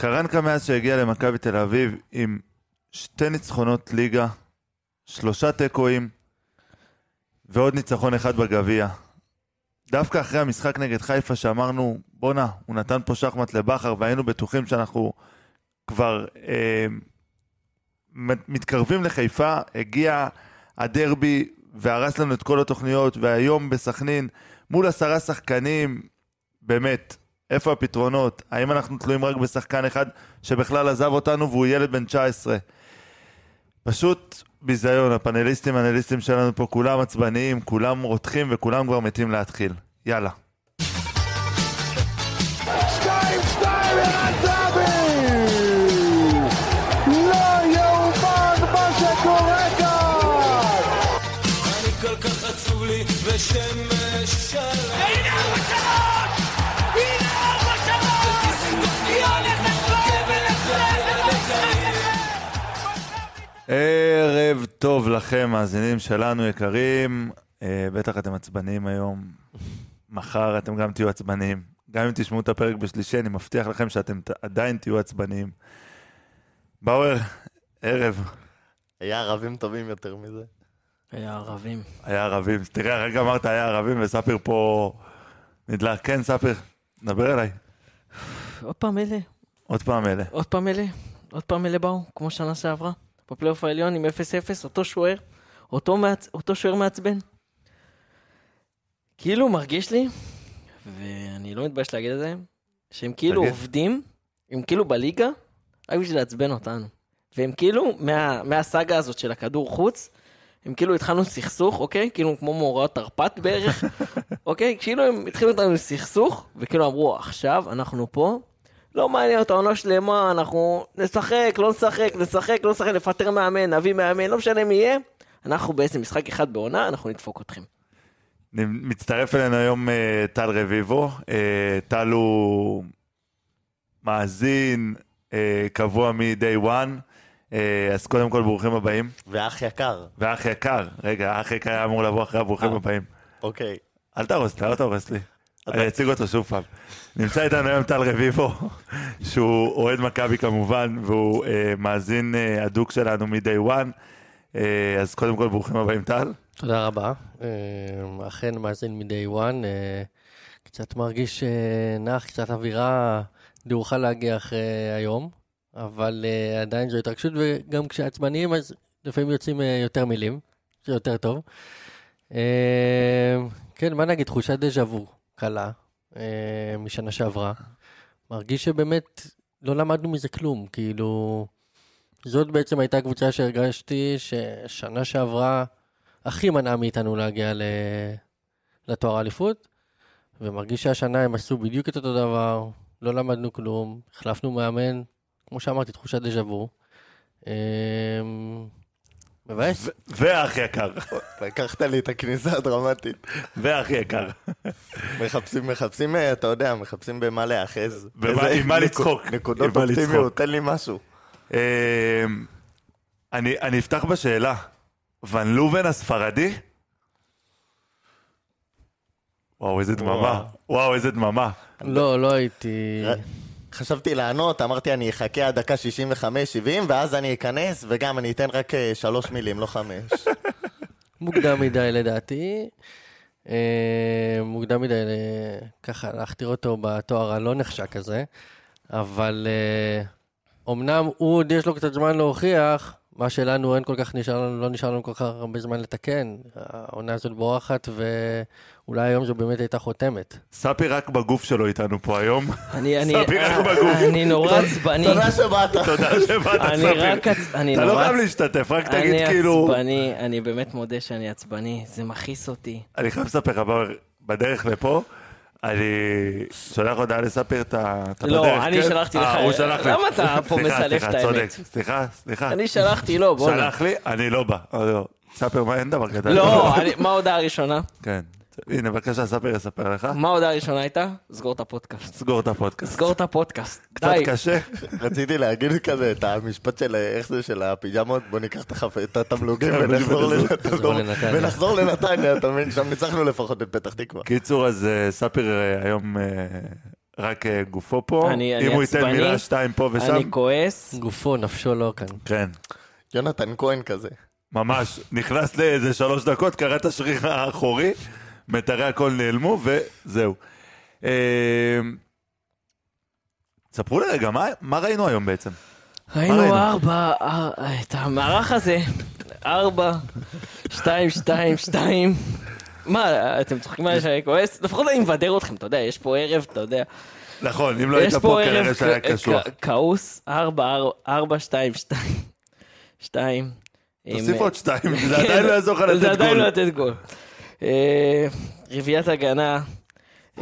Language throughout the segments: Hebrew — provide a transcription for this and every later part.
קרנקה מאז שהגיע למכבי תל אביב עם שתי ניצחונות ליגה, שלושה תיקואים ועוד ניצחון אחד בגביע. דווקא אחרי המשחק נגד חיפה שאמרנו, בואנה, הוא נתן פה שחמט לבכר והיינו בטוחים שאנחנו כבר אה, מתקרבים לחיפה, הגיע הדרבי והרס לנו את כל התוכניות, והיום בסכנין, מול עשרה שחקנים, באמת, איפה הפתרונות? האם אנחנו תלויים רק בשחקן אחד שבכלל עזב אותנו והוא ילד בן 19? פשוט ביזיון, הפאנליסטים, האנליסטים שלנו פה, כולם עצבניים, כולם רותחים וכולם כבר מתים להתחיל. יאללה. ושמש שלם. ערב טוב לכם, מאזינים שלנו יקרים. אה, בטח אתם עצבניים היום. מחר אתם גם תהיו עצבניים. גם אם תשמעו את הפרק בשלישי, אני מבטיח לכם שאתם עדיין תהיו עצבניים. באואר, ערב. היה ערבים טובים יותר מזה. היה ערבים. היה ערבים. תראה, הרגע אמרת היה ערבים, וספיר פה נדלק. כן, ספיר, דבר אליי. עוד פעם אלה. עוד פעם אלה. עוד פעם אלה. עוד פעם אלה באו, כמו שנה שעברה. בפלייאוף העליון עם 0-0, אותו שוער, אותו, מעצ... אותו שוער מעצבן. כאילו מרגיש לי, ואני לא מתבייש להגיד את זה, שהם כאילו תגיד. עובדים, הם כאילו בליגה, רק בשביל לעצבן אותנו. והם כאילו, מה, מהסאגה הזאת של הכדור חוץ, הם כאילו התחלנו סכסוך, אוקיי? כאילו כמו מאורעות תרפ"ט בערך, אוקיי? כאילו הם התחילו איתנו סכסוך, וכאילו אמרו, עכשיו אנחנו פה, לא מעניין אותה עונה שלמה, אנחנו נשחק, לא נשחק, נשחק, לא נשחק, נפטר מאמן, נביא מאמן, לא משנה מי יהיה, אנחנו בעצם משחק אחד בעונה, אנחנו נדפוק אתכם. מצטרף אלינו היום uh, טל רביבו, uh, טל הוא מאזין uh, קבוע מ-day one. אה, אז קודם כל, ברוכים הבאים. ואח יקר. ואח יקר. רגע, אח יקר היה אמור לבוא אחרי הברוכים אה, הבאים. אוקיי. אל תהרוס לי, אל תהרוס לי. אני אציג אותו שוב פעם. נמצא איתנו היום טל רביבו, שהוא אוהד מכבי כמובן, והוא אה, מאזין הדוק שלנו מ-day one. אז קודם כל, ברוכים הבאים, טל. תודה רבה. אכן מאזין מ-day one. קצת מרגיש נח, קצת אווירה, די אוכל להגיע אחרי היום. אבל עדיין זו התרגשות, וגם כשעצבניים אז לפעמים יוצאים יותר מילים, זה יותר טוב. כן, מה נגיד, תחושת דז'ה וו קלה uh, משנה שעברה. מרגיש שבאמת לא למדנו מזה כלום, כאילו... זאת בעצם הייתה קבוצה שהרגשתי ששנה שעברה הכי מנעה מאיתנו להגיע ל... לתואר האליפות, ומרגיש שהשנה הם עשו בדיוק את אותו דבר, לא למדנו כלום, החלפנו מאמן, כמו שאמרתי, תחושת דז'ה וו. מבאס. ואח יקר. לקחת לי את הכניסה הדרמטית. ואח יקר. מחפשים, מחפשים, אה, אתה יודע, מחפשים במה להאחז. עם מה לצחוק. נקודות אופטימיות, תן לי משהו. אמ, אני אפתח בשאלה. ון לובן הספרדי? וואו, איזה דממה. וואו, איזה דממה. לא, לא הייתי... חשבתי לענות, אמרתי אני אחכה עד דקה 65-70 ואז אני אכנס וגם אני אתן רק אה, שלוש מילים, לא חמש. מוקדם מדי לדעתי. אה, מוקדם מדי ככה להכתיר אותו בתואר הלא נחשק הזה, אבל אומנם אה, הוא עוד יש לו קצת זמן להוכיח, מה שלנו אין כל כך נשאר לנו, לא נשאר לנו כל כך הרבה זמן לתקן. העונה הזאת בורחת, ואולי היום זו באמת הייתה חותמת. ספי רק בגוף שלו איתנו פה היום. אני, אני, ספי רק בגוף. אני נורא עצבני. תודה שבאת. תודה שבאת, ספי. אתה לא חייב להשתתף, רק תגיד כאילו... אני עצבני, אני באמת מודה שאני עצבני, זה מכעיס אותי. אני חייב לספר לך, בדרך לפה, אני שולח הודעה לספר את הדרך. לא, אני שלחתי לך. הוא שלח לי. למה אתה פה מסלף את האמת? סליחה, סליחה. אני שלחתי לו, בוא. שלח לי, אני לא בא. ספר מה, אין דבר כזה. לא, מה ההודעה הראשונה? כן. הנה, בבקשה, ספר יספר לך. מה ההודעה הראשונה הייתה? סגור את הפודקאסט. סגור את הפודקאסט. סגור את הפודקאסט. קצת קשה. רציתי להגיד כזה את המשפט של איך זה של הפיג'מות, בוא ניקח את התמלוגים ונחזור לנתניה, אתה מבין? שם ניצחנו לפחות את פתח תקווה. קיצור, אז אה, ספיר אה, היום אה, רק גופו פה. אני- אם הוא ייתן מילה שתיים פה ושם, אני כועס. גופו, נפשו לא כאן. כן. יונתן כהן כזה. ממש, נכנס לאיזה שלוש דקות, קרא את השריר האחורי, מיתרי הכל נעלמו, וזהו. אה, ספרו לי רגע, מה, מה ראינו היום בעצם? ראינו? ארבע, אר- את המערך הזה, ארבע, שתיים, שתיים, שתיים. מה, אתם צוחקים עליי שאני כועס? לפחות אני מבדר אתכם, אתה יודע, יש פה ערב, אתה יודע. נכון, אם לא היית פה כנראה שהיה קשוח. כעוס, ארבע, אר- ארבע, שתיים, שתיים. שתיים. תוסיף עוד שתיים, זה עדיין לא יעזור לך זה לתת עדיין לא גול. לתת גול. אה, רביעיית הגנה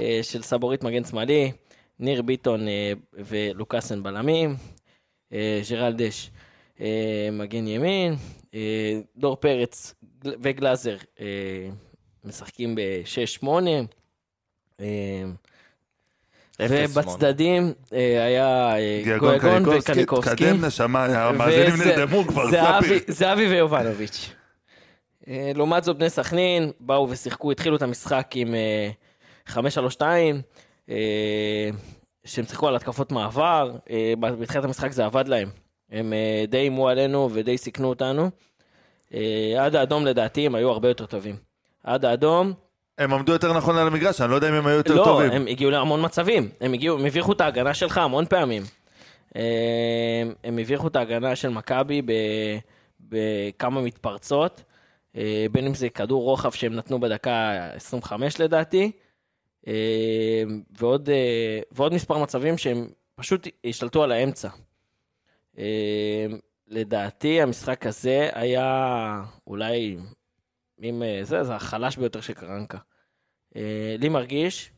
אה, של סבורית מגן שמאלי, ניר ביטון אה, ולוקאסן בלמים, ג'רלדש מגן ימין, דור פרץ גל- וגלאזר משחקים ב-6-8. אפס ובצדדים היה גויגון קניקובסקי, וקניקובסקי. תקדם נשמה, המאזינים נרדמו כבר. זהבי ויובנוביץ'. אה, לעומת זאת, בני סכנין באו ושיחקו, התחילו את המשחק עם אה, 5-3-2, אה, שהם שיחקו על התקפות מעבר, אה, בתחילת המשחק זה עבד להם. הם אה, די איימו עלינו ודי סיכנו אותנו. אה, עד האדום לדעתי הם היו הרבה יותר טובים. עד האדום, הם עמדו יותר נכון על המגרש, אני לא יודע אם הם היו יותר לא, טובים. הם הגיעו להמון מצבים. הם הגיעו, הם הביכו את ההגנה שלך המון פעמים. אה, הם הביכו את ההגנה של מכבי בכמה מתפרצות, אה, בין אם זה כדור רוחב שהם נתנו בדקה 25 לדעתי, אה, ועוד, אה, ועוד מספר מצבים שהם פשוט השתלטו על האמצע. אה, לדעתי המשחק הזה היה אולי, אם אה, זה, זה החלש ביותר של קרנקה. אה, לי מרגיש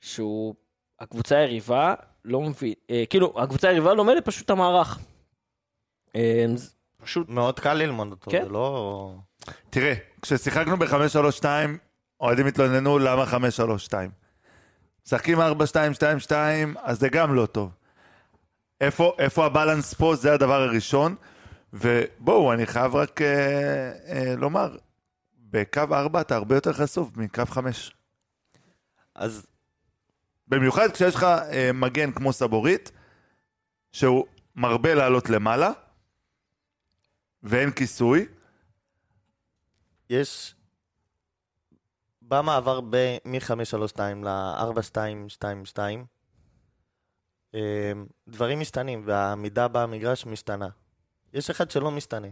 שהוא, הקבוצה היריבה לא מבין, אה, כאילו, הקבוצה היריבה לומדת פשוט את המערך. אה, פשוט, מאוד קל ללמוד אותו, כן. זה לא... תראה, כששיחקנו ב-5-3-2, אוהדים התלוננו למה 5-3-2. משחקים 4-2-2-2, אז זה גם לא טוב. איפה, איפה הבלנס פה, זה הדבר הראשון. ובואו, אני חייב רק אה, אה, לומר, בקו 4 אתה הרבה יותר חשוף מקו 5. אז במיוחד כשיש לך אה, מגן כמו סבורית, שהוא מרבה לעלות למעלה, ואין כיסוי. יש... במעבר ב- מ-532 ל-4222, אמ, דברים משתנים, והעמידה במגרש משתנה. יש אחד שלא משתנה.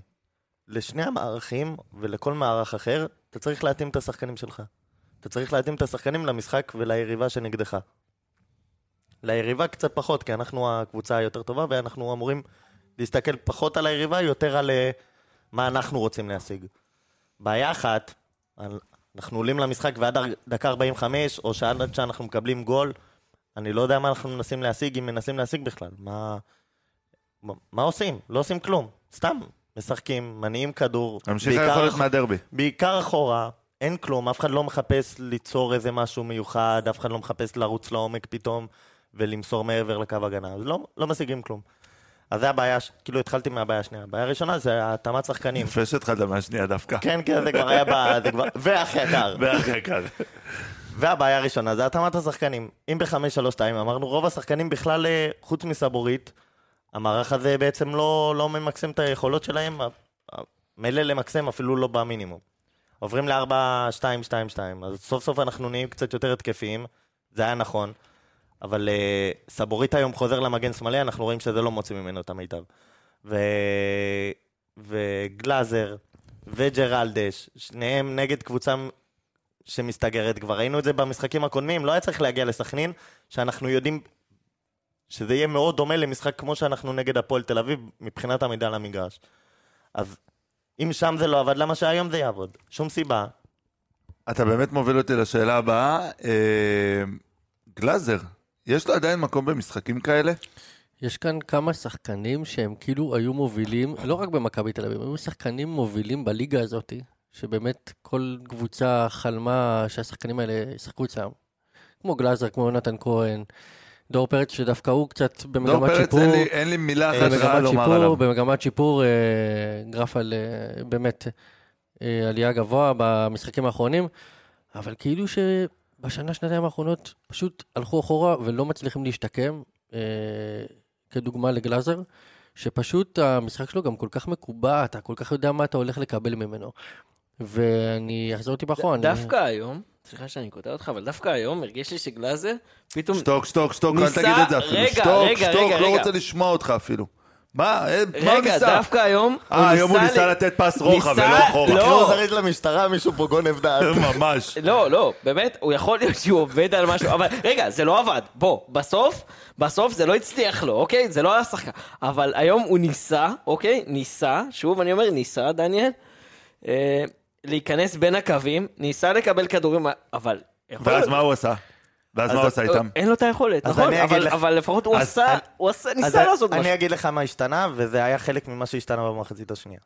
לשני המערכים ולכל מערך אחר, אתה צריך להתאים את השחקנים שלך. אתה צריך להתאים את השחקנים למשחק וליריבה שנגדך. ליריבה קצת פחות, כי אנחנו הקבוצה היותר טובה, ואנחנו אמורים להסתכל פחות על היריבה, יותר על אה, מה אנחנו רוצים להשיג. בעיה אחת, אנחנו עולים למשחק ועד דקה 45, או שעד שאנחנו מקבלים גול, אני לא יודע מה אנחנו מנסים להשיג, אם מנסים להשיג בכלל. מה, מה, עושים? לא עושים כלום. סתם משחקים, מניעים כדור. בעיקר היכולת מהדרבי. בעיקר אחורה, אין כלום, אף אחד לא מחפש ליצור איזה משהו מיוחד, אף אחד לא מחפש לרוץ לעומק פתאום ולמסור מעבר לקו הגנה, לא, לא משיגים כלום. אז זה הבעיה, כאילו התחלתי מהבעיה השנייה. הבעיה הראשונה זה התאמת שחקנים. יפה שהתחלת מהשנייה דווקא. כן, כן, זה כבר היה ב... זה כבר... ואח יקר. ואח יקר. והבעיה הראשונה זה התאמת השחקנים. אם ב-5-3-2 אמרנו, רוב השחקנים בכלל, אה, חוץ מסבורית, המערך הזה בעצם לא, לא ממקסם את היכולות שלהם, מילא למקסם אפילו לא במינימום. עוברים ל-4-2-2-2, אז סוף סוף אנחנו נהיים קצת יותר התקפיים, זה היה נכון, אבל uh, סבורית היום חוזר למגן שמאלי, אנחנו רואים שזה לא מוציא ממנו את המיטב. ו... וגלאזר וג'רלדש, שניהם נגד קבוצה שמסתגרת, כבר ראינו את זה במשחקים הקודמים, לא היה צריך להגיע לסכנין, שאנחנו יודעים שזה יהיה מאוד דומה למשחק כמו שאנחנו נגד הפועל תל אביב, מבחינת עמידה על המגרש. אז אם שם זה לא עבד, למה שהיום זה יעבוד? שום סיבה. אתה באמת מוביל אותי לשאלה הבאה. אה, גלאזר, יש לו עדיין מקום במשחקים כאלה? יש כאן כמה שחקנים שהם כאילו היו מובילים, לא רק במכבי תל אביב, היו שחקנים מובילים בליגה הזאת, שבאמת כל קבוצה חלמה שהשחקנים האלה ישחקו אצלם. כמו גלאזר, כמו יונתן כהן, דור פרץ שדווקא הוא קצת דור במגמת פרץ, שיפור. אין לי- אין לי מילה אה, אחת רעה במגמת לומר שיפור, עליו. במגמת שיפור, אה, גרף על אה, באמת אה, עלייה גבוה במשחקים האחרונים, אבל כאילו בשנה, שנתיים האחרונות פשוט הלכו אחורה ולא מצליחים להשתקם, אה, כדוגמה לגלאזר, שפשוט המשחק שלו גם כל כך מקובע, אתה כל כך יודע מה אתה הולך לקבל ממנו. ואני אחזור טיפה אחורה. אני- דווקא היום, סליחה שאני קוטע אותך, אבל דווקא היום הרגיש לי שגלאזר פתאום... שתוק, שתוק, שתוק, אל ניסה- תגיד את זה אפילו. רגע, שתוק, רגע, שתוק, רגע, לא רגע. רוצה לשמוע אותך אפילו. מה, מה הוא רגע, ניסה? דווקא היום... אה, היום הוא ניסה לתת פס רוחב ניסה- ולא אחורה. לא. כאילו זריז למשטרה, מישהו פה גונב דעת. ממש. לא, לא, באמת, הוא יכול להיות שהוא עובד על משהו, אבל רגע, זה לא עבד. בוא, בסוף, בסוף זה לא הצליח לו, אוקיי? זה לא היה שחקן. אבל היום הוא ניסה, אוקיי? ניסה, שוב אני אומר, ניסה, דניאל, אה, להיכנס בין הקווים, ניסה לקבל כדורים, אבל... יכול ואז להיות- מה הוא עשה? ואז אז מה הוא עשה איתם? אין לו את היכולת, אז נכון? אני אגיד אבל- לך- אבל לפחות הוא אז- עשה, אני- הוא עשה, אז ניסה לעשות משהו. אני אגיד לך מה השתנה, וזה היה חלק ממה שהשתנה במחצית השנייה.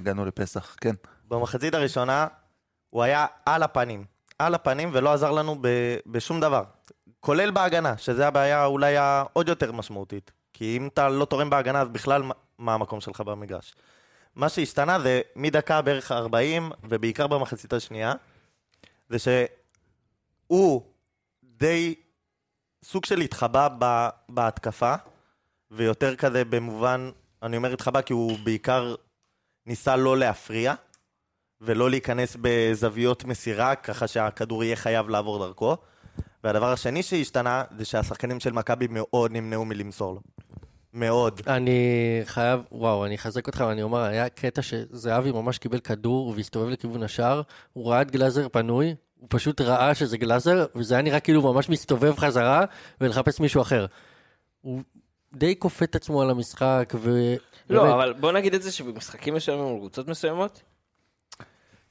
הגענו לפסח, כן. במחצית הראשונה הוא היה על הפנים. על הפנים ולא עזר לנו ב- בשום דבר. כולל בהגנה, שזה הבעיה אולי העוד יותר משמעותית. כי אם אתה לא תורם בהגנה, אז בכלל מה המקום שלך במגרש. מה שהשתנה זה מדקה בערך 40, ובעיקר במחצית השנייה, זה שהוא די סוג של התחבא ב- בהתקפה, ויותר כזה במובן, אני אומר התחבא כי הוא בעיקר ניסה לא להפריע, ולא להיכנס בזוויות מסירה, ככה שהכדור יהיה חייב לעבור דרכו. והדבר השני שהשתנה, זה שהשחקנים של מכבי מאוד נמנעו מלמסור לו. מאוד. אני חייב, וואו, אני אחזק אותך ואני אומר, היה קטע שזהבי ממש קיבל כדור והסתובב לכיוון השער, הוא ראה את גלאזר פנוי, הוא פשוט ראה שזה גלאזר, וזה היה נראה כאילו הוא ממש מסתובב חזרה ולחפש מישהו אחר. הוא די כופה את עצמו על המשחק, ו... לא, באמת, אבל בוא נגיד את זה שבמשחקים מסוימים, או קבוצות מסוימות,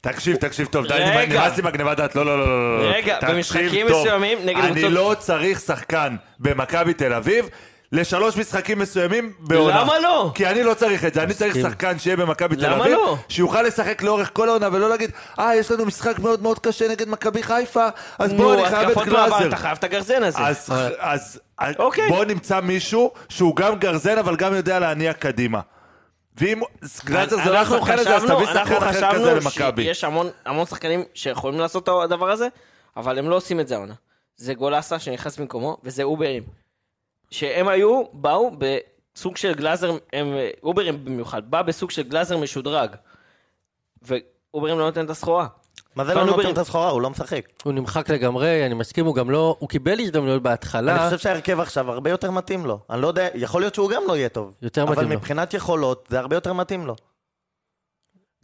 תקשיב, תקשיב טוב, די, רגע. נמאס לי מהגניבת דעת, לא, לא, לא, לא, לא. רגע, תקשיב במשחקים טוב. מסוימים נגד אני קבוצות- לא צריך שחקן במכבי תל אביב לשלוש משחקים מסוימים בעונה. למה לא? כי אני לא צריך את זה, אני צריך. שחקן שיהיה במכבי תל למה אביב, לא? שיוכל לשחק לאורך כל העונה ולא להגיד, אה, יש לנו משחק מאוד מאוד קשה נגד מכבי חיפה, אז בואו, אני חייב את גלאזר. אתה חייב את הגרזן הזה. אז, אז, אז אוקיי. בואו נמצא מישהו שהוא גם גרזן, אבל גם יודע להניע קדימה. ואם גלאזר זה לא השחקן הזה, אז תביא שחקן אחר כזה חשבנו למכבי. שיש המון המון שחקנים שיכולים לעשות את הדבר הזה, אבל הם לא עושים את זה העונה. זה גולסה שנכנס במקומו, וזה אוברים. שהם היו, באו בסוג של גלאזר, הם, אוברים במיוחד, בא בסוג של גלאזר משודרג. ואוברים לא נותן את הסחורה. מה זה לא נותן את הסחורה? הוא לא משחק. הוא נמחק לגמרי, אני מסכים, הוא גם לא, הוא קיבל הזדמנויות בהתחלה. אני חושב שההרכב עכשיו הרבה יותר מתאים לו. אני לא יודע, יכול להיות שהוא גם לא יהיה טוב. יותר אבל מתאים לו. מבחינת יכולות, זה הרבה יותר מתאים לו.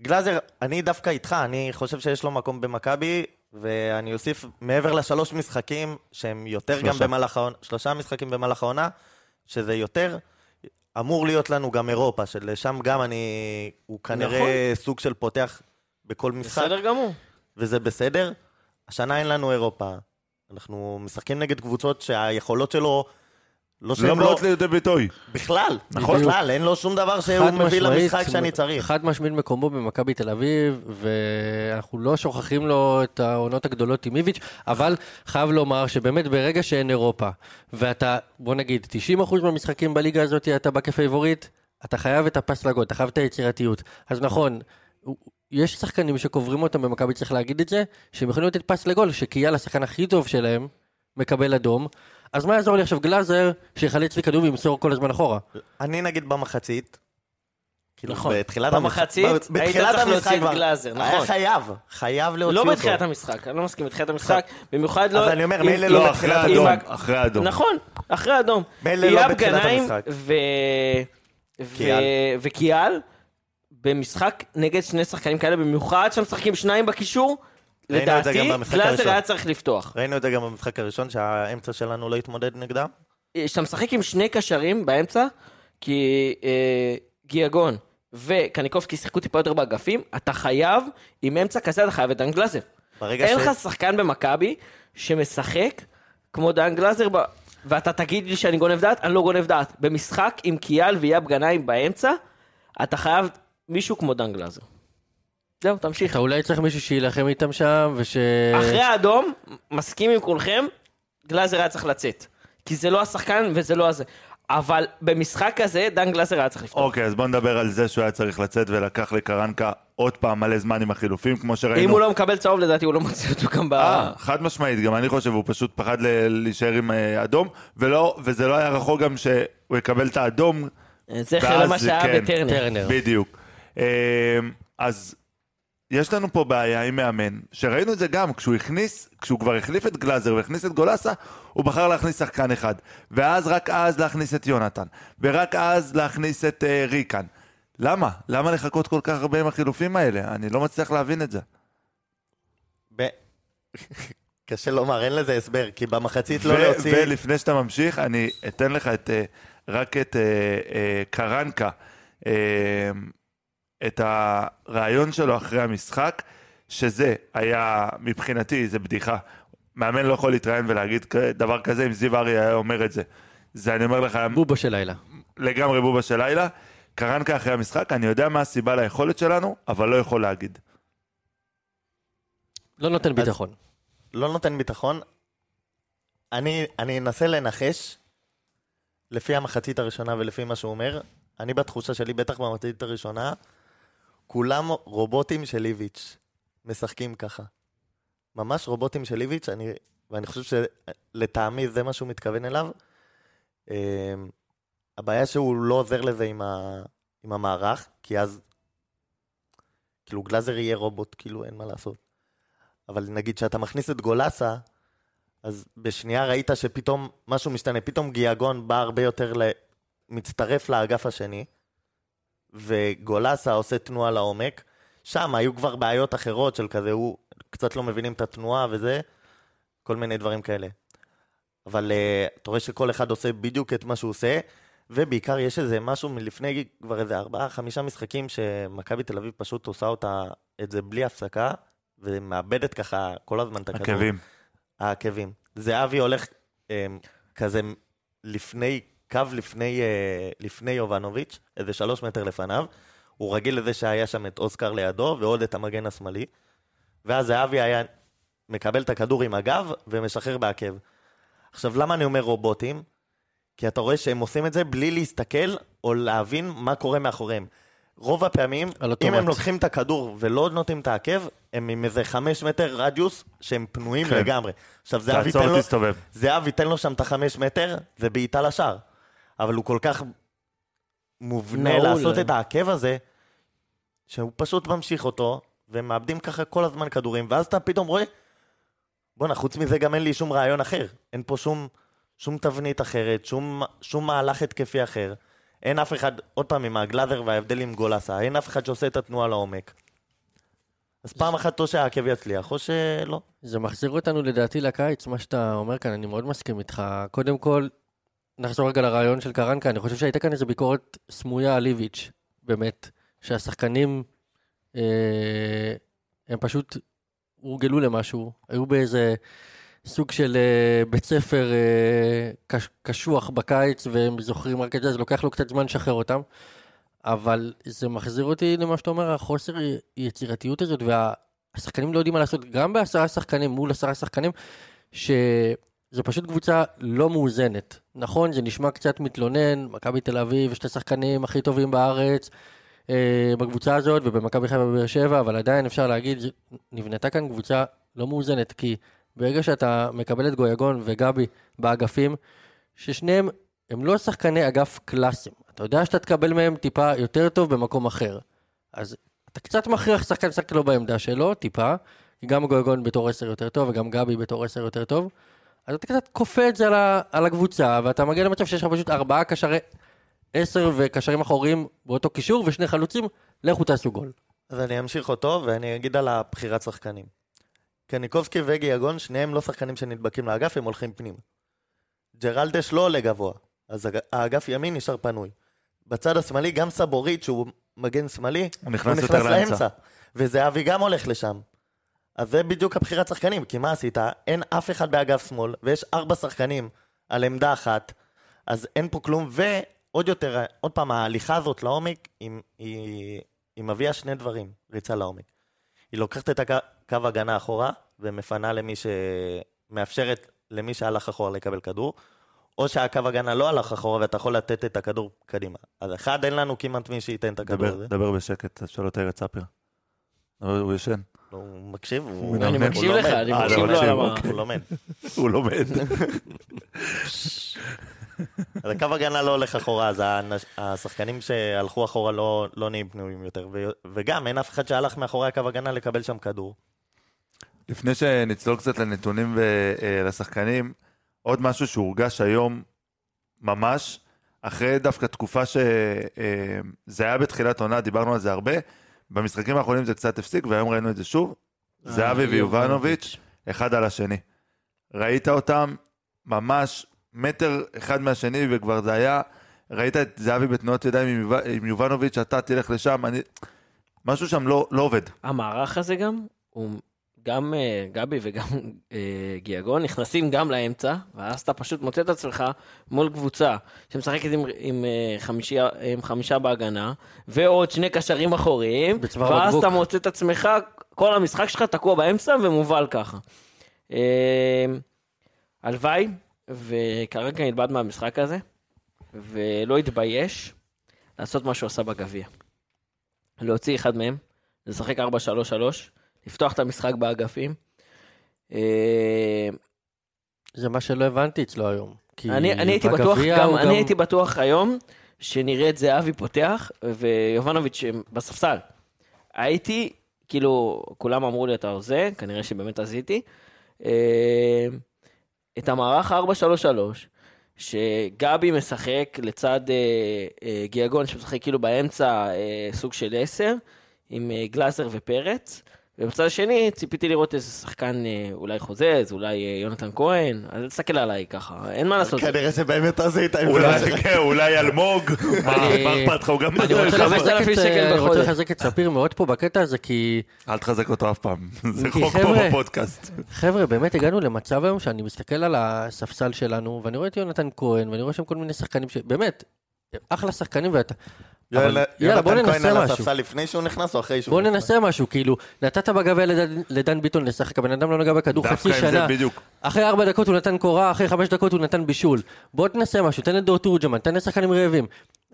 גלאזר, אני דווקא איתך, אני חושב שיש לו מקום במכבי, ואני אוסיף, מעבר לשלוש משחקים, שהם יותר גם שלושה. במהלך העונה, שלושה משחקים במהלך העונה, שזה יותר, אמור להיות לנו גם אירופה, שלשם גם אני, הוא כנראה סוג של פותח בכל משחק, בסדר גמור. וזה בסדר. השנה אין לנו אירופה. אנחנו משחקים נגד קבוצות שהיכולות שלו, לא שהם לא לא... באות לידי ביטוי. בכלל, נכון. בכלל, אין לו שום דבר שהוא מביא משמעית, למשחק שאני צריך. חד משמעית מקומו במכבי תל אביב, ואנחנו לא שוכחים לו את העונות הגדולות עם איביץ', אבל חייב לומר שבאמת ברגע שאין אירופה, ואתה, בוא נגיד, 90% מהמשחקים בליגה הזאת אתה בא כפייבוריט, אתה חייב את הפס לגול, אתה חייב את היצירתיות. אז נכון, יש שחקנים שקוברים אותם במכבי, צריך להגיד את זה, שהם יכולים לתת פס לגול, שקיאל, השחקן הכי טוב שלהם, מקבל אדום. אז מה יעזור לי עכשיו גלאזר, שיחלץ לי כדור וימסור כל הזמן אחורה? אני נגיד במחצית, כאילו נכון. בתחילת במחצית המשחק- היית בתחילת צריך להוציא את כבר, גלאזר, היה נכון. חייב, חייב להוציא לא אותו. בתחילת המשחק, אני לא מסכים, בתחילת המשחק, במיוחד לא... אז אני אומר, מילא לא לא, בתחילת האדום, אחרי האדום. נכון, אחרי האדום. מילא לא בתחילת המשחק. ו... ו... קיאל. וקיאל, במשחק נגד שני שחקנים כאלה, במיוחד שמשחקים שניים בקישור, לדעתי, גלאזר. היה צריך לפתוח. ראינו את זה גם במשחק הראשון, שהאמצע שלנו לא התמודד נגדם. כשאתה משחק עם שני קשרים באמצע, כי אה, גיאגון וקניקובסקי שיחקו טיפה יותר באגפים, אתה חייב, עם אמצע כזה אתה חייב את דן גלאזר. אין ש... לך שחקן במכבי שמשחק כמו דן גלאזר, ב... ואתה תגיד לי שאני גונב דעת, אני לא גונב דעת. במשחק עם קיאל ויאב גנאים באמצע, אתה חייב מישהו כמו דן גלאזר. זהו, תמשיך. אתה אולי צריך מישהו שיילחם איתם שם, וש... אחרי האדום, מסכים עם כולכם, גלאזר היה צריך לצאת. כי זה לא השחקן וזה לא הזה. אבל במשחק הזה, דן גלאזר היה צריך לפתור. אוקיי, אז בוא נדבר על זה שהוא היה צריך לצאת ולקח לקרנקה עוד פעם מלא זמן עם החילופים, כמו שראינו. אם הוא לא מקבל צהוב, לדעתי הוא לא מוציא אותו גם ב... אה, חד משמעית, גם אני חושב, הוא פשוט פחד להישאר עם אה, אדום, ולא, וזה לא היה רחוק גם שהוא יקבל את האדום. זכר למה שהיה כן. בטרנר. טרנר. בדיוק. אה, אז יש לנו פה בעיה עם מאמן, שראינו את זה גם, כשהוא הכניס, כשהוא כבר החליף את גלאזר והכניס את גולסה, הוא בחר להכניס שחקן אחד. ואז רק אז להכניס את יונתן. ורק אז להכניס את אה, ריקן. למה? למה לחכות כל כך הרבה עם החילופים האלה? אני לא מצליח להבין את זה. ב... קשה לומר, אין לזה הסבר, כי במחצית לא להוציא... ולפני שאתה ממשיך, אני אתן לך את, אה, רק את אה, אה, קרנקה, אה, את הרעיון שלו אחרי המשחק, שזה היה, מבחינתי, זה בדיחה. מאמן לא יכול להתראיין ולהגיד דבר כזה אם זיו אריה היה אומר את זה. זה, אני אומר לך, בובו של לילה. לגמרי בובה של לילה. קרנקה אחרי המשחק, אני יודע מה הסיבה ליכולת שלנו, אבל לא יכול להגיד. לא נותן ביטחון. לא נותן ביטחון. אני, אני אנסה לנחש, לפי המחצית הראשונה ולפי מה שהוא אומר, אני בתחושה שלי, בטח במחצית הראשונה, כולם רובוטים של איביץ', משחקים ככה. ממש רובוטים של איביץ', אני, ואני חושב שלטעמי זה מה שהוא מתכוון אליו. אמ, הבעיה שהוא לא עוזר לזה עם, ה, עם המערך, כי אז, כאילו גלאזר יהיה רובוט, כאילו אין מה לעשות. אבל נגיד שאתה מכניס את גולסה, אז בשנייה ראית שפתאום משהו משתנה, פתאום גיאגון בא הרבה יותר, ל... מצטרף לאגף השני, וגולסה עושה תנועה לעומק. שם היו כבר בעיות אחרות של כזה, הוא קצת לא מבינים את התנועה וזה, כל מיני דברים כאלה. אבל uh, אתה רואה שכל אחד עושה בדיוק את מה שהוא עושה, ובעיקר יש איזה משהו מלפני כבר איזה ארבעה, חמישה משחקים שמכבי תל אביב פשוט עושה אותה, את זה בלי הפסקה, ומאבדת ככה כל הזמן את הכדור. עקבים. העקבים. זהבי הולך אה, כזה לפני, קו לפני, אה, לפני יובנוביץ', איזה שלוש מטר לפניו. הוא רגיל לזה שהיה שם את אוסקר לידו, ועוד את המגן השמאלי. ואז זהבי היה מקבל את הכדור עם הגב, ומשחרר בעקב. עכשיו, למה אני אומר רובוטים? כי אתה רואה שהם עושים את זה בלי להסתכל או להבין מה קורה מאחוריהם. רוב הפעמים, אם. הם לוקחים את הכדור ולא נותנים את העקב, הם עם איזה חמש מטר רדיוס שהם פנויים כן. לגמרי. עכשיו, זהבי ייתן לו. זהב ייתן לו שם את החמש מטר, זה בעיטה לשער. אבל הוא כל כך מובנה. לעשות את העקב הזה, שהוא פשוט ממשיך אותו, והם מאבדים ככה כל הזמן כדורים, ואז אתה פתאום רואה, בואנה, חוץ מזה גם אין לי שום רעיון אחר. אין פה שום, שום תבנית אחרת, שום, שום מהלך התקפי אחר. אין אף אחד, עוד פעם, עם הגלאזר וההבדל עם גולסה, אין אף אחד שעושה את התנועה לעומק. אז פעם אחת או שהעקב יצליח, או שלא. זה מחזיר אותנו לדעתי לקיץ, מה שאתה אומר כאן, אני מאוד מסכים איתך. קודם כל, נחזור רגע לרעיון של קרנקה, אני חושב שהייתה כאן איזו ביקורת סמויה על איביץ', באמת, שהשחקנים, אה, הם פשוט הורגלו למשהו, היו באיזה סוג של אה, בית ספר אה, קש, קשוח בקיץ, והם זוכרים רק את זה, זה לוקח לו קצת זמן לשחרר אותם. אבל זה מחזיר אותי למה שאתה אומר, החוסר יצירתיות הזאת, והשחקנים לא יודעים מה לעשות, גם בעשרה שחקנים מול עשרה שחקנים, שזו פשוט קבוצה לא מאוזנת. נכון, זה נשמע קצת מתלונן, מכבי תל אביב, שתי שחקנים הכי טובים בארץ אה, בקבוצה הזאת, ובמכבי חיפה בבאר שבע, אבל עדיין אפשר להגיד, נבנתה כאן קבוצה לא מאוזנת, כי ברגע שאתה מקבל את גויגון וגבי באגפים, ששניהם הם לא שחקני אגף קלאסיים. אתה יודע שאתה תקבל מהם טיפה יותר טוב במקום אחר. אז אתה קצת מכריח שחקן לשחק לו בעמדה שלו, טיפה, כי גם גויגון בתור עשר יותר טוב וגם גבי בתור עשר יותר טוב. אז אתה קצת כופה את זה על, ה- על הקבוצה, ואתה מגיע למצב שיש לך פשוט ארבעה קשרי עשר וקשרים אחוריים באותו קישור ושני חלוצים, לכו תעשו גול. אז אני אמשיך אותו, ואני אגיד על הבחירת שחקנים. קניקובסקי וגיאגון, שניהם לא שחקנים שנדבקים לאגף, הם הולכים פנימה. ג'רלדש לא עולה גבוה, אז האגף ימין נשאר פנוי. בצד השמאלי, גם סבורית, שהוא מגן שמאלי, הוא נכנס הוא נכנס לאמצע. לאמצע. וזהבי גם הולך לשם. אז זה בדיוק הבחירת שחקנים, כי מה עשית? אין אף אחד באגף שמאל, ויש ארבע שחקנים על עמדה אחת, אז אין פה כלום, ועוד יותר, עוד פעם, ההליכה הזאת לעומק, היא, היא, היא מביאה שני דברים, ריצה לעומק. היא לוקחת את הקו קו הגנה אחורה, ומפנה למי ש... מאפשרת למי שהלך אחורה לקבל כדור, או שהקו הגנה לא הלך אחורה ואתה יכול לתת את הכדור קדימה. אז אחד, אין לנו כמעט מי שייתן את הכדור דבר, הזה. דבר בשקט, שלא את ספיר. אבל הוא ישן. הוא מקשיב, הוא... הוא אני לומד. מקשיב הוא לך, לומד. אני אה, מקשיב לו על המערך. אוקיי. הוא לומד. הוא לומד. אז הקו הגנה לא הולך אחורה, אז השחקנים שהלכו אחורה לא, לא נהיים פנויים יותר. ו, וגם אין אף אחד שהלך מאחורי הקו הגנה לקבל שם כדור. לפני שנצלול קצת לנתונים ולשחקנים, עוד משהו שהורגש היום ממש, אחרי דווקא תקופה שזה היה בתחילת עונה, דיברנו על זה הרבה, במשחקים האחרונים זה קצת הפסיק, והיום ראינו את זה שוב. זהבי ויובנוביץ', אחד על השני. ראית אותם ממש מטר אחד מהשני, וכבר זה היה, ראית את זהבי בתנועות ידיים עם יובנוביץ', אתה תלך לשם, אני... משהו שם לא, לא עובד. המערך הזה גם, הוא גם אה, גבי וגם אה, גיאגון נכנסים גם לאמצע, ואז אתה פשוט מוצא את עצמך מול קבוצה שמשחקת עם, עם, אה, חמישייה, עם חמישה בהגנה, ועוד שני קשרים אחוריים, ואז בקבוק. אתה מוצא את עצמך, כל המשחק שלך תקוע באמצע ומובל ככה. אה, הלוואי, וכרגע נלמד מהמשחק הזה, ולא התבייש לעשות מה שהוא עשה בגביע. להוציא אחד מהם, לשחק 4-3-3, לפתוח את המשחק באגפים. אה, זה מה שלא הבנתי אצלו היום. אני, אני הייתי בטוח, גם, הוא אני הייתי בטוח היום שנראה את זהבי פותח ויובנוביץ' בספסל. הייתי, כאילו, כולם אמרו לי אתה הוזה, כנראה שבאמת עשיתי. אה, את המערך 4-3-3, שגבי משחק לצד אה, אה, גיאגון שמשחק כאילו באמצע אה, סוג של 10, עם אה, גלאזר ופרץ. ובצד השני ציפיתי לראות איזה שחקן אה, אולי חוזז, אולי אה, יונתן כהן, אז תסתכל עליי ככה, אין מה לעשות. כנראה שבאמת עשית עם אולי, כן, אולי אלמוג, מה אכפת לך, הוא גם אני רוצה בדרך. לחזק- לחזק 5,000 את- שקל אני רוצה בחודש. לחזק את ספיר מאוד פה בקטע הזה, כי אל תחזק אותו אף פעם, זה חוק פה בפודקאסט. חבר'ה, באמת הגענו למצב היום שאני מסתכל על הספסל שלנו, ואני רואה את יונתן כהן, ואני רואה שם כל מיני שחקנים ש... באמת, אחלה שחקנים, ואתה... יאללה, בוא ננסה משהו. לפני שהוא נכנס או אחרי שהוא בוא נכנס? ננסה משהו, כאילו, נתת בגביע לדן- לדן ביטון לשחק, הבן אדם לא נגע בכדור חצי שנה. בדיוק. אחרי ארבע דקות הוא נתן קורה, אחרי חמש דקות הוא נתן בישול. בוא תנסה משהו, תן לדור תורג'מן, תן לשחקנים רעבים.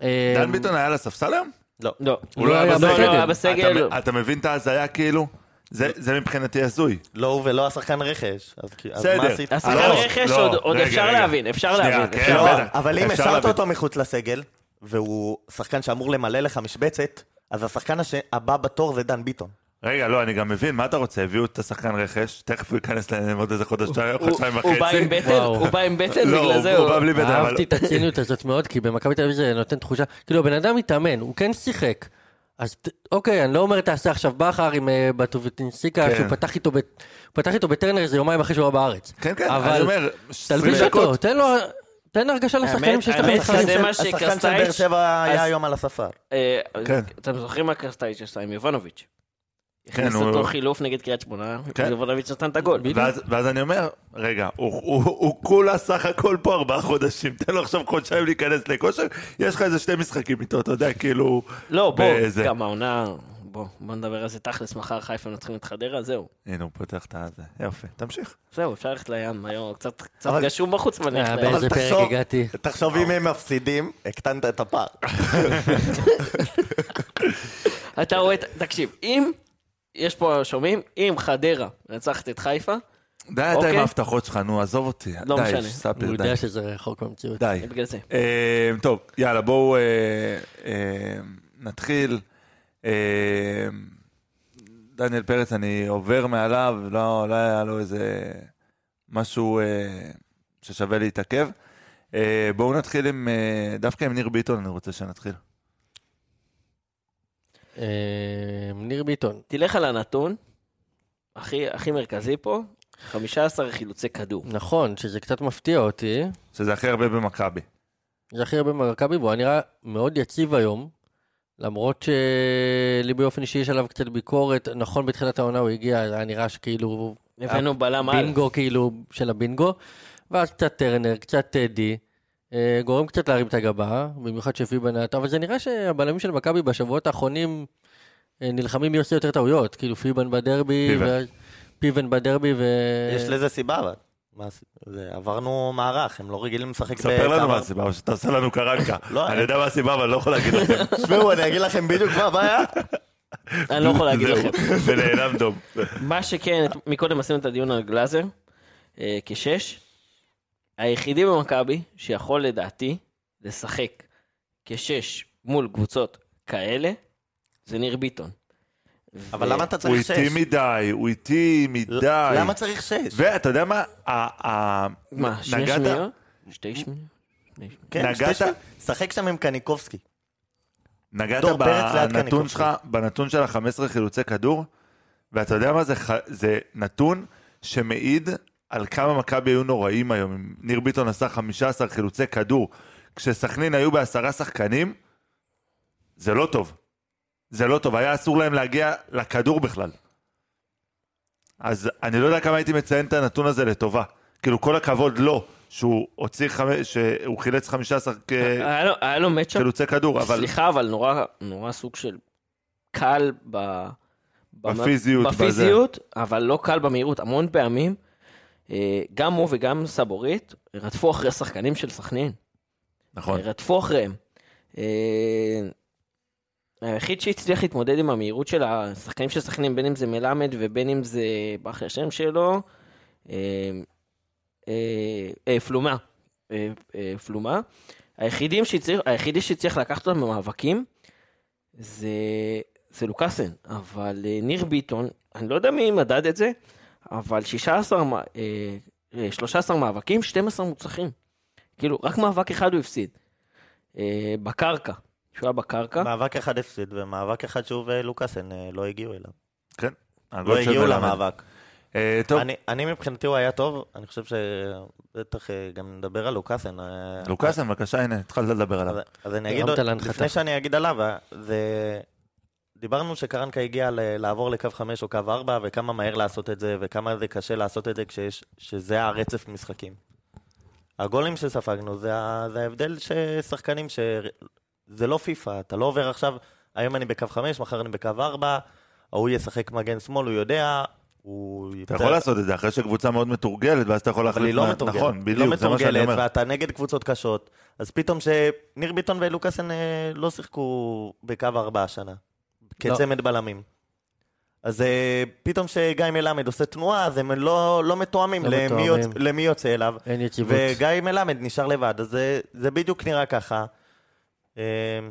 אה, דן ביטון היה על הספסל היום? לא. לא, הוא לא היה לא, בסגל. לא היה בסגל. אתה- אתה מבין את ההזיה כאילו? זה זה מבחינתי הזוי. לא הוא ולא השחקן רכש. אז כי- אז בסדר. מה עשית? השחקן לא, רכש לא, עוד- עוד רגע, אפשר רגע. להבין, אפשר שנייה, להבין. כן, אפשר- לא. אבל אם השארת. אותו מחוץ לסגל, והוא שחקן שאמור למלא לך משבצת, אז השחקן הש- הבא בתור זה דן ביטון. רגע, לא, אני גם מבין, מה אתה רוצה? הביאו את השחקן רכש, תכף הוא ייכנס להם עוד איזה חודשיים, הוא- חודשיים הוא בא עם וחצי. בטן, וואו. הוא בא עם בטן, לא, בגלל זה הוא הוא... בא בלי בטן, אבל... אהבתי את הציניות הזאת מאוד, כי במכבי תל אביב זה נותן תחושה, כאילו הבן אדם מתאמן, הוא כן שיחק. אז אוקיי, אני לא אומר תעשה עכשיו בכר עם אה, בטובטינסיקה, כן. שהוא פתח איתו ב- הוא פתח איתו בטרנר איזה יומיים אחרי שהוא היה בארץ. כן, כן, אני אומר, 20 תלביש אותו. תן לו, תן הרגשה לשחקנים שיש. זה מה השחקן של באר שבע היה היום על הספר. אה, כן. אתם זוכרים מה קרסטייץ' עשה עם יובנוביץ'? כן, הכניס אותו חילוף נגד קריית שמונה, כן. ויובנוביץ' נתן את הגול. ואז, אני אומר, רגע, הוא, כולה סך הכל פה ארבעה חודשים, תן לו עכשיו חודשיים להיכנס לכושר, יש לך איזה שני משחקים איתו, אתה יודע, כאילו... לא, בוא, גם העונה... בוא, בוא נדבר על זה תכלס, מחר חיפה מנצחים את חדרה, זהו. הנה, הוא פותח את הזה, יופי, תמשיך. זהו, אפשר ללכת לים היום, קצת קצת אבל- גשום בחוץ, ואני אה, לים. באיזה פרק תחשוב- הגעתי. תחשוב אם הם מפסידים, הקטנת את הפער. אתה רואה, תקשיב, אם, יש פה, שומעים? אם חדרה מנצחת את חיפה, די, אתה אוקיי. עם ההבטחות שלך, נו, עזוב אותי. לא די, משנה. ספיר, הוא די. יודע שזה רחוק במציאות. די. בגלל זה. אה, טוב, יאללה, בואו אה, נתחיל. אה, דניאל פרץ, אני עובר מעליו, לא, לא היה לו איזה משהו אה, ששווה להתעכב. אה, בואו נתחיל עם, אה, דווקא עם ניר ביטון, אני רוצה שנתחיל. אה, ניר ביטון, תלך על הנתון, הכי הכי מרכזי פה, 15 חילוצי כדור. נכון, שזה קצת מפתיע אותי. שזה הכי הרבה במכבי. זה הכי הרבה במכבי, והוא נראה מאוד יציב היום, למרות שלי באופן אישי יש עליו קצת ביקורת. נכון, בתחילת העונה הוא הגיע, היה נראה שכאילו... הבאנו בלם על. בינגו כאילו של הבינגו, ואז קצת טרנר, קצת טדי, אה, גורם קצת להרים את הגבה, במיוחד טוב, אבל זה נראה שהבלמים של מכבי בשבועות האחרונים אה, נלחמים מי עושה יותר טעויות, כאילו פיבן בדרבי, פיבן. ו- פיבן בדרבי, ו... יש לזה סיבה אבל. עברנו מערך, הם לא רגילים לשחק ספר לנו מה הסיבה, שאתה עושה לנו קרנקה. לא, אני יודע מה הסיבה, אבל אני לא יכול להגיד לכם. תשמעו, אני אגיד לכם בדיוק מה הבעיה. אני לא יכול להגיד לכם. זה נעלם דום. מה שכן, מקודם עשינו את הדיון על גלאזר, אה, כשש. היחידי במכבי שיכול לדעתי לשחק כשש מול קבוצות כאלה, זה ניר ביטון. אבל ו- למה אתה הוא צריך שש? איטי מדי, הוא איטי מדי. למה צריך שש? ואתה יודע מה? מה, שני שניות? שתי שניות? שניות. כן, נגעת- שתי- שחק שם עם קניקובסקי. נגעת בנתון קניקובסקי. שלך, בנתון של ה-15 חילוצי כדור, ואתה יודע מה זה? ח- זה נתון שמעיד על כמה מכבי היו נוראים היום. ניר ביטון עשה 15 חילוצי כדור, כשסכנין היו בעשרה שחקנים, זה לא טוב. זה לא טוב, היה אסור להם להגיע לכדור בכלל. אז אני לא יודע כמה הייתי מציין את הנתון הזה לטובה. כאילו, כל הכבוד לו, שהוא הוציא חמש, שהוא חילץ 15 כ- היה לו- היה לו מצ'אפ, חילוצי כדור, אבל סליחה, אבל נורא, נורא סוג של קל ב... במ- בפיזיות, בזה. בפיזיות, אבל לא קל במהירות. המון פעמים, אה, גם הוא וגם סבורית רדפו אחרי שחקנים של סכנין. נכון. רדפו אחריהם. אה, היחיד שהצליח להתמודד עם המהירות של השחקנים של סכנין, בין אם זה מלמד ובין אם זה ברח לי השם שלו, אה, אה, אה, פלומה. אה, אה, פלומה. היחידים שהצליח, היחידי שהצליח לקחת אותם במאבקים זה, זה לוקאסן, אבל אה, ניר ביטון, אני לא יודע מי מדד את זה, אבל 16, מ- אה, אה, 13 מאבקים, 12 מוצלחים. כאילו, רק מאבק אחד הוא הפסיד. אה, בקרקע. שהוא היה בקרקע. מאבק אחד הפסיד, ומאבק אחד שהוא ולוקאסן אה, לא הגיעו אליו. כן. לא הגיעו. למאבק. אה, טוב, אני, אני מבחינתי הוא היה טוב, אני חושב שבטח אה, גם נדבר על לוקאסן. אה, לוקאסן, בבקשה, הנה, התחלת לדבר עליו. אז, אז אני אגיד. לפני שאני אגיד עליו, אה, זה... דיברנו שקרנקה הגיע ל- לעבור לקו 5 או קו 4, וכמה מהר לעשות את זה, וכמה זה קשה לעשות את זה כשיש, שזה הרצף משחקים. הגולים שספגנו, זה, זה ההבדל ששחקנים ש... זה לא פיפא, אתה לא עובר עכשיו, היום אני בקו 5, מחר אני בקו 4, ההוא ישחק מגן שמאל, הוא יודע, הוא... אתה יכול לעשות את זה אחרי שקבוצה מאוד מתורגלת, ואז אתה יכול אבל להחליט... היא לא מה- מתורגלת. נכון, היא בדיוק, לא זה מה שאני מתורגלת, אומר. ואתה נגד קבוצות קשות. אז פתאום שניר ביטון ולוקאסן אה, לא שיחקו בקו ארבע השנה, כצמד בלמים. אז אה, פתאום שגיא מלמד עושה תנועה, אז הם לא, לא מתואמים לא למי. יוצ... למי יוצא אליו. אין יציבות. וגיא מלמד נשאר לבד, אז זה, זה בדיוק נראה ככה. אה,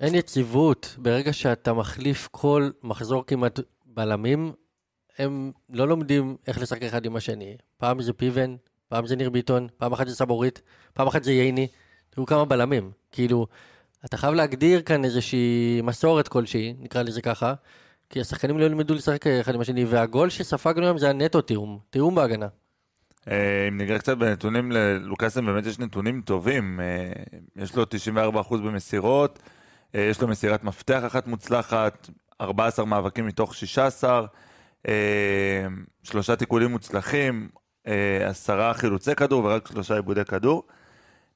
אין יציבות. ברגע שאתה מחליף כל מחזור כמעט בלמים, הם לא לומדים איך לשחק אחד עם השני. פעם זה פיבן, פעם זה ניר ביטון, פעם אחת זה סבורית, פעם אחת זה ייני. תראו כמה בלמים. כאילו, אתה חייב להגדיר כאן איזושהי מסורת כלשהי, נקרא לזה ככה, כי השחקנים לא ילמדו לשחק אחד עם השני, והגול שספגנו היום זה היה נטו תיאום, תיאום בהגנה. אה, אם ניגע קצת בנתונים, ללוקאסן באמת יש נתונים טובים. אה, יש לו 94% במסירות, אה, יש לו מסירת מפתח אחת מוצלחת, 14 מאבקים מתוך 16, אה, שלושה תיקולים מוצלחים, עשרה חילוצי כדור ורק שלושה עיבודי כדור.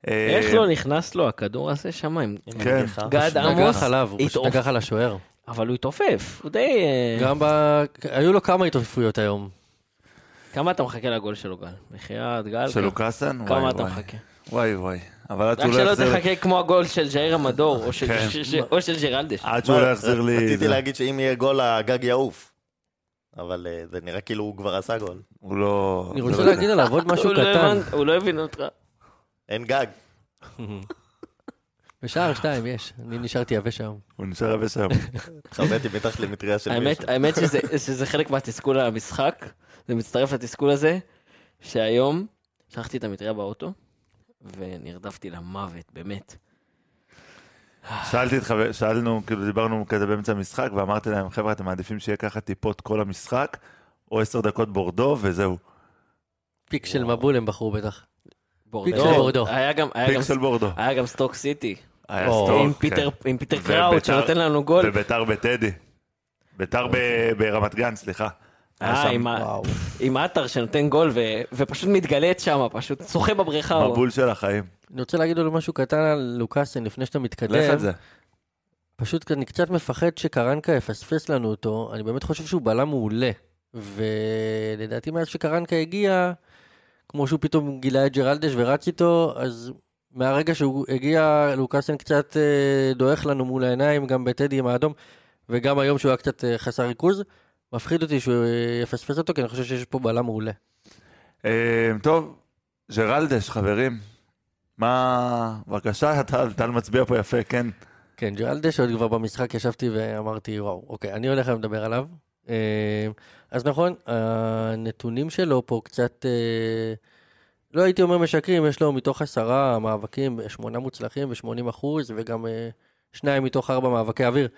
איך לא נכנס לו הכדור הזה שם כן. הנגיחה. גד עמוס? הוא פשוט התעופף. נגח על השוער. אבל הוא התעופף, הוא די... גם ב... היו לו כמה התעופפויות היום. כמה אתה מחכה לגול שלו, גל? בחייאת, גל? של לוקאסן? כמה אתה. מחכה? וואי וואי. אבל עד רק שהוא לא שלא יחזיר... תחכה כמו הגול של ז'איר המדור, או של- כן. או של ג'רלדש. עד שהוא לא יחזיר לי... רציתי. להגיד שאם יהיה גול, הגג יעוף. אבל אה, זה נראה כאילו הוא כבר עשה גול. הוא לא... אני רוצה לא להגיד עליו עוד משהו לא קטן. הוא לא הבין אותך. אין גג. בשער שתיים יש, אני נשארתי יבש שם. הוא נשאר הרבה שם. התחבאתי מתחת למטריה של מישהו. האמת שזה, שזה חלק מהתסכול על המשחק, זה מצטרף לתסכול הזה, שהיום שלחתי את המטריה באוטו, ונרדפתי למוות, באמת. שאלתי את חבר, שאלנו, כאילו דיברנו כזה באמצע המשחק, ואמרתי להם, חבר'ה, אתם מעדיפים שיהיה ככה טיפות כל המשחק, או עשר דקות בורדו, וזהו. פיק של מבול הם בחרו בטח. בורדו. של בורדו. היה גם, היה פיק של בורדו. היה גם סטוק סיטי. היה סטוק, עם כן. פיטר, עם פיטר וביתר- קראוט שנותן לנו גול. וביתר בטדי. ביתר ב- ברמת גן, סליחה. אה, עם ה- וואו. עם עטר שנותן גול ו- ופשוט מתגלית שם, פשוט שוחה בבריכה. הוא. מבול של החיים. אני רוצה להגיד עוד משהו קטן על לוקאסן לפני שאתה לך מתקדם. על זה. פשוט אני קצת מפחד שקרנקה יפספס לנו אותו, אני באמת חושב שהוא בלם מעולה. ולדעתי מאז שקרנקה הגיע, כמו שהוא פתאום גילה את ג'רלדש ורץ איתו, אז מהרגע שהוא הגיע, לוקאסן קצת אה, דועך לנו מול העיניים, גם בטדי עם האדום, וגם היום שהוא היה קצת אה, חסר ריכוז. מפחיד אותי שהוא יפספס אותו, כי אני חושב שיש פה בלם מעולה. אה, טוב, ג'רלדש, חברים. מה... בבקשה, טל, טל מצביע פה יפה, כן. כן, ג'רלדש, עוד כבר במשחק ישבתי ואמרתי, וואו, אוקיי, אני הולך לדבר עליו. אה, אז נכון, הנתונים שלו פה קצת, אה, לא הייתי אומר משקרים, יש לו מתוך עשרה מאבקים, שמונה מוצלחים ו-80 אחוז, וגם אה, שניים מתוך ארבע מאבקי אוויר.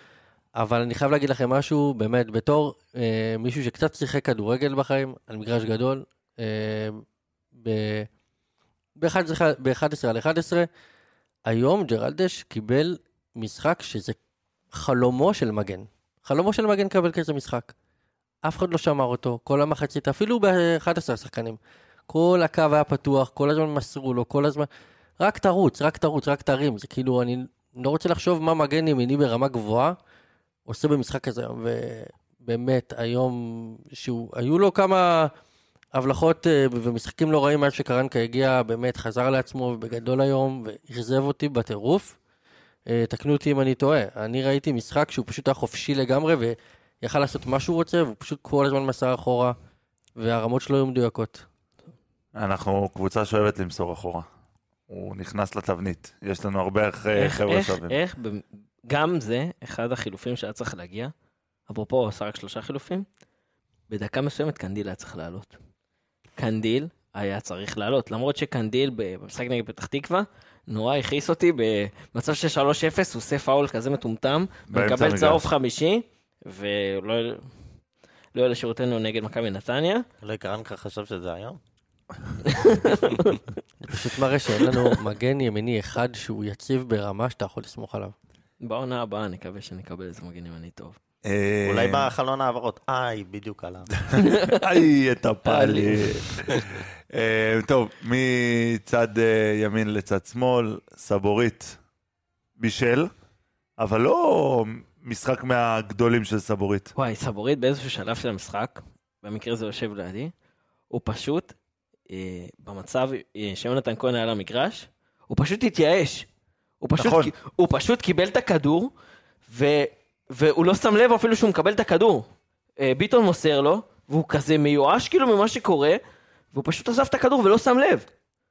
אבל אני חייב להגיד לכם משהו, באמת, בתור אה, מישהו שקצת שיחק כדורגל בחיים, על מגרש גדול, אה, ב-11 על 11, היום ג'רלדש קיבל משחק שזה חלומו של מגן. חלומו של מגן לקבל כזה משחק. אף אחד לא שמר אותו, כל המחצית, אפילו ב-11 שחקנים. כל הקו היה פתוח, כל הזמן מסרו לו, כל הזמן... רק תרוץ, רק תרוץ, רק תרים. זה כאילו, אני לא רוצה לחשוב מה מגן ימיני ברמה גבוהה עושה במשחק הזה. ובאמת, היום, שהיו לו כמה הבלחות אה, ומשחקים לא רעים מאז שקרנקה הגיע, באמת חזר לעצמו ובגדול היום, ואכזב אותי בטירוף. אה, תקנו אותי אם אני טועה. אני ראיתי משחק שהוא פשוט היה חופשי לגמרי, ויכל לעשות מה שהוא רוצה, והוא פשוט כל הזמן מסר אחורה, והרמות שלו היו מדויקות. אנחנו קבוצה שאוהבת למסור אחורה. הוא נכנס לתבנית. יש לנו הרבה חבר'ה שווים. איך, גם זה, אחד החילופים שהיה צריך להגיע, אפרופו, הוא עשה רק שלושה חילופים, בדקה מסוימת קנדיל היה צריך לעלות. קנדיל היה צריך לעלות, למרות שקנדיל במשחק נגד פתח תקווה, נורא הכעיס אותי במצב של 3-0, הוא עושה פאול כזה מטומטם, ומקבל צהוב חמישי, ולא לא יהיה לשירותנו נגד מכבי נתניה. לא קרנקה חשב שזה היום? זה פשוט מראה שאין לנו מגן ימיני אחד שהוא יציב ברמה שאתה יכול לסמוך עליו. בעונה הבאה נקווה שנקבל איזה מגן ימני טוב. אה, אולי בחלון העברות. איי, בדיוק עליו. איי, את הפאלי. אה, טוב, מצד אה, ימין לצד שמאל, סבורית בישל, אבל לא משחק מהגדולים של סבורית. וואי, סבורית באיזשהו שלב של המשחק, במקרה הזה יושב לידי, הוא פשוט, במצב שיונתן כהן היה למגרש, הוא פשוט התייאש. הוא פשוט, נכון. הוא פשוט קיבל את הכדור, ו, והוא לא שם לב אפילו שהוא מקבל את הכדור. אה, ביטון מוסר לו, והוא כזה מיואש כאילו ממה שקורה, והוא פשוט עזב את הכדור ולא שם לב.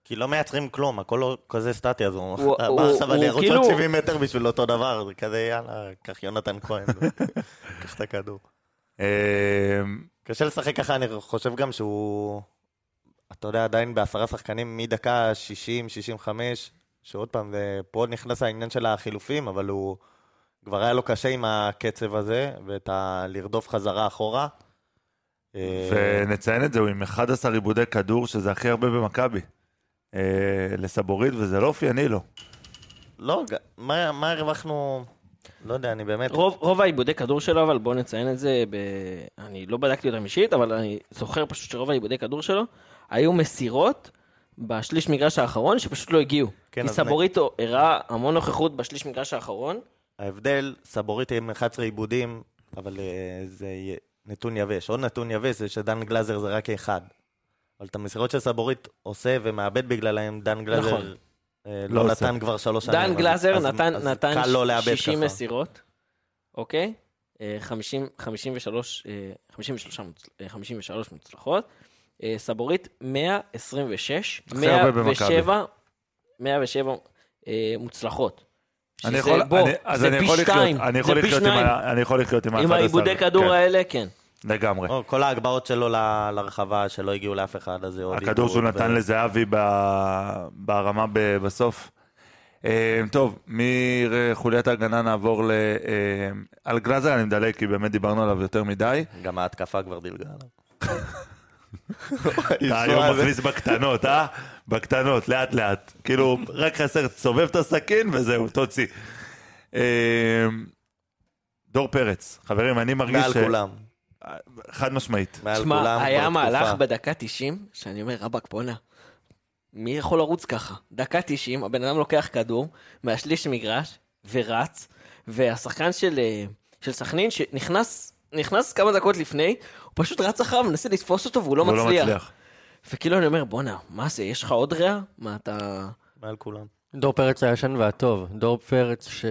כי לא מייצרים כלום, הכל לא כזה סטטי, אז הוא בא עכשיו אני ארוץ עוד כאילו- 70 מטר בשביל אותו דבר, זה כזה יאללה, קח יונתן כהן, קח את הכדור. אמ, קשה לשחק ככה, אני חושב גם שהוא, אתה יודע, עדיין בעשרה שחקנים מדקה 60, 65, שעוד פעם, פה נכנס העניין של החילופים, אבל הוא, כבר היה לו קשה עם הקצב הזה, ואת ה... לרדוף חזרה אחורה. אה, ונציין את זה, הוא עם 11 עיבודי כדור, שזה הכי הרבה במכבי. אה, לסבורית, וזה לא אופייני לו. לא, מה, מה הרווחנו... לא יודע, אני באמת... רוב, רוב העיבודי כדור שלו, אבל בואו נציין את זה, ב... אני לא בדקתי אותם אישית, אבל אני זוכר פשוט שרוב העיבודי כדור שלו היו מסירות בשליש מגרש האחרון, שפשוט לא הגיעו. כן, כי סבוריטו נ... הראה המון נוכחות בשליש מגרש האחרון. ההבדל, סבוריטו עם 11 עיבודים, אבל uh, זה נתון יבש. עוד נתון יבש זה שדן גלאזר זה רק אחד. אבל את המסירות של סבורית עושה ומאבד בגללם, דן גלאזר נכון. אה, לא, לא נתן כבר שלוש שנים. דן גלאזר אז, נתן, אז נתן לא 60 ככה. מסירות, אוקיי? 50, 53, 53, 53 מוצלחות. אה, סבורית 126, 107, 107 מוצלחות. אני יכול, בוא, אני, אז אני יכול לחיות, אני יכול לחיות עם, אני יכול לחיות עם ה-11. עם העיבודי כדור כן. האלה, כן. לגמרי. או, כל ההגבהות שלו ל, לרחבה שלא הגיעו לאף אחד, אז זה עוד... הכדור שהוא נתן ו... לזהבי ב, ברמה ב, בסוף. אה, טוב, מחוליית ההגנה נעבור ל... אה, על גלאזר אני מדלג, כי באמת דיברנו עליו יותר מדי. גם ההתקפה כבר דילגה עליו. אתה היום מכניס בקטנות, אה? בקטנות, לאט לאט. כאילו, רק חסר, תסובב את הסכין וזהו, תוציא. אה, דור פרץ, חברים, אני מרגיש ש... מעל כולם. חד משמעית. תשמע, היה מהלך בדקה 90, שאני אומר, רבאק, בואנה, מי יכול לרוץ ככה? דקה 90, הבן אדם לוקח כדור מהשליש מגרש ורץ, והשחקן של, אה, של סכנין שנכנס נכנס כמה דקות לפני, הוא פשוט רץ אחריו, מנסה לתפוס אותו והוא לא מצליח. לא מצליח. וכאילו אני אומר, בואנה, מה זה, יש לך עוד ריאה? מה אתה... מעל כולם. דור פרץ הישן והטוב. דור פרץ ש...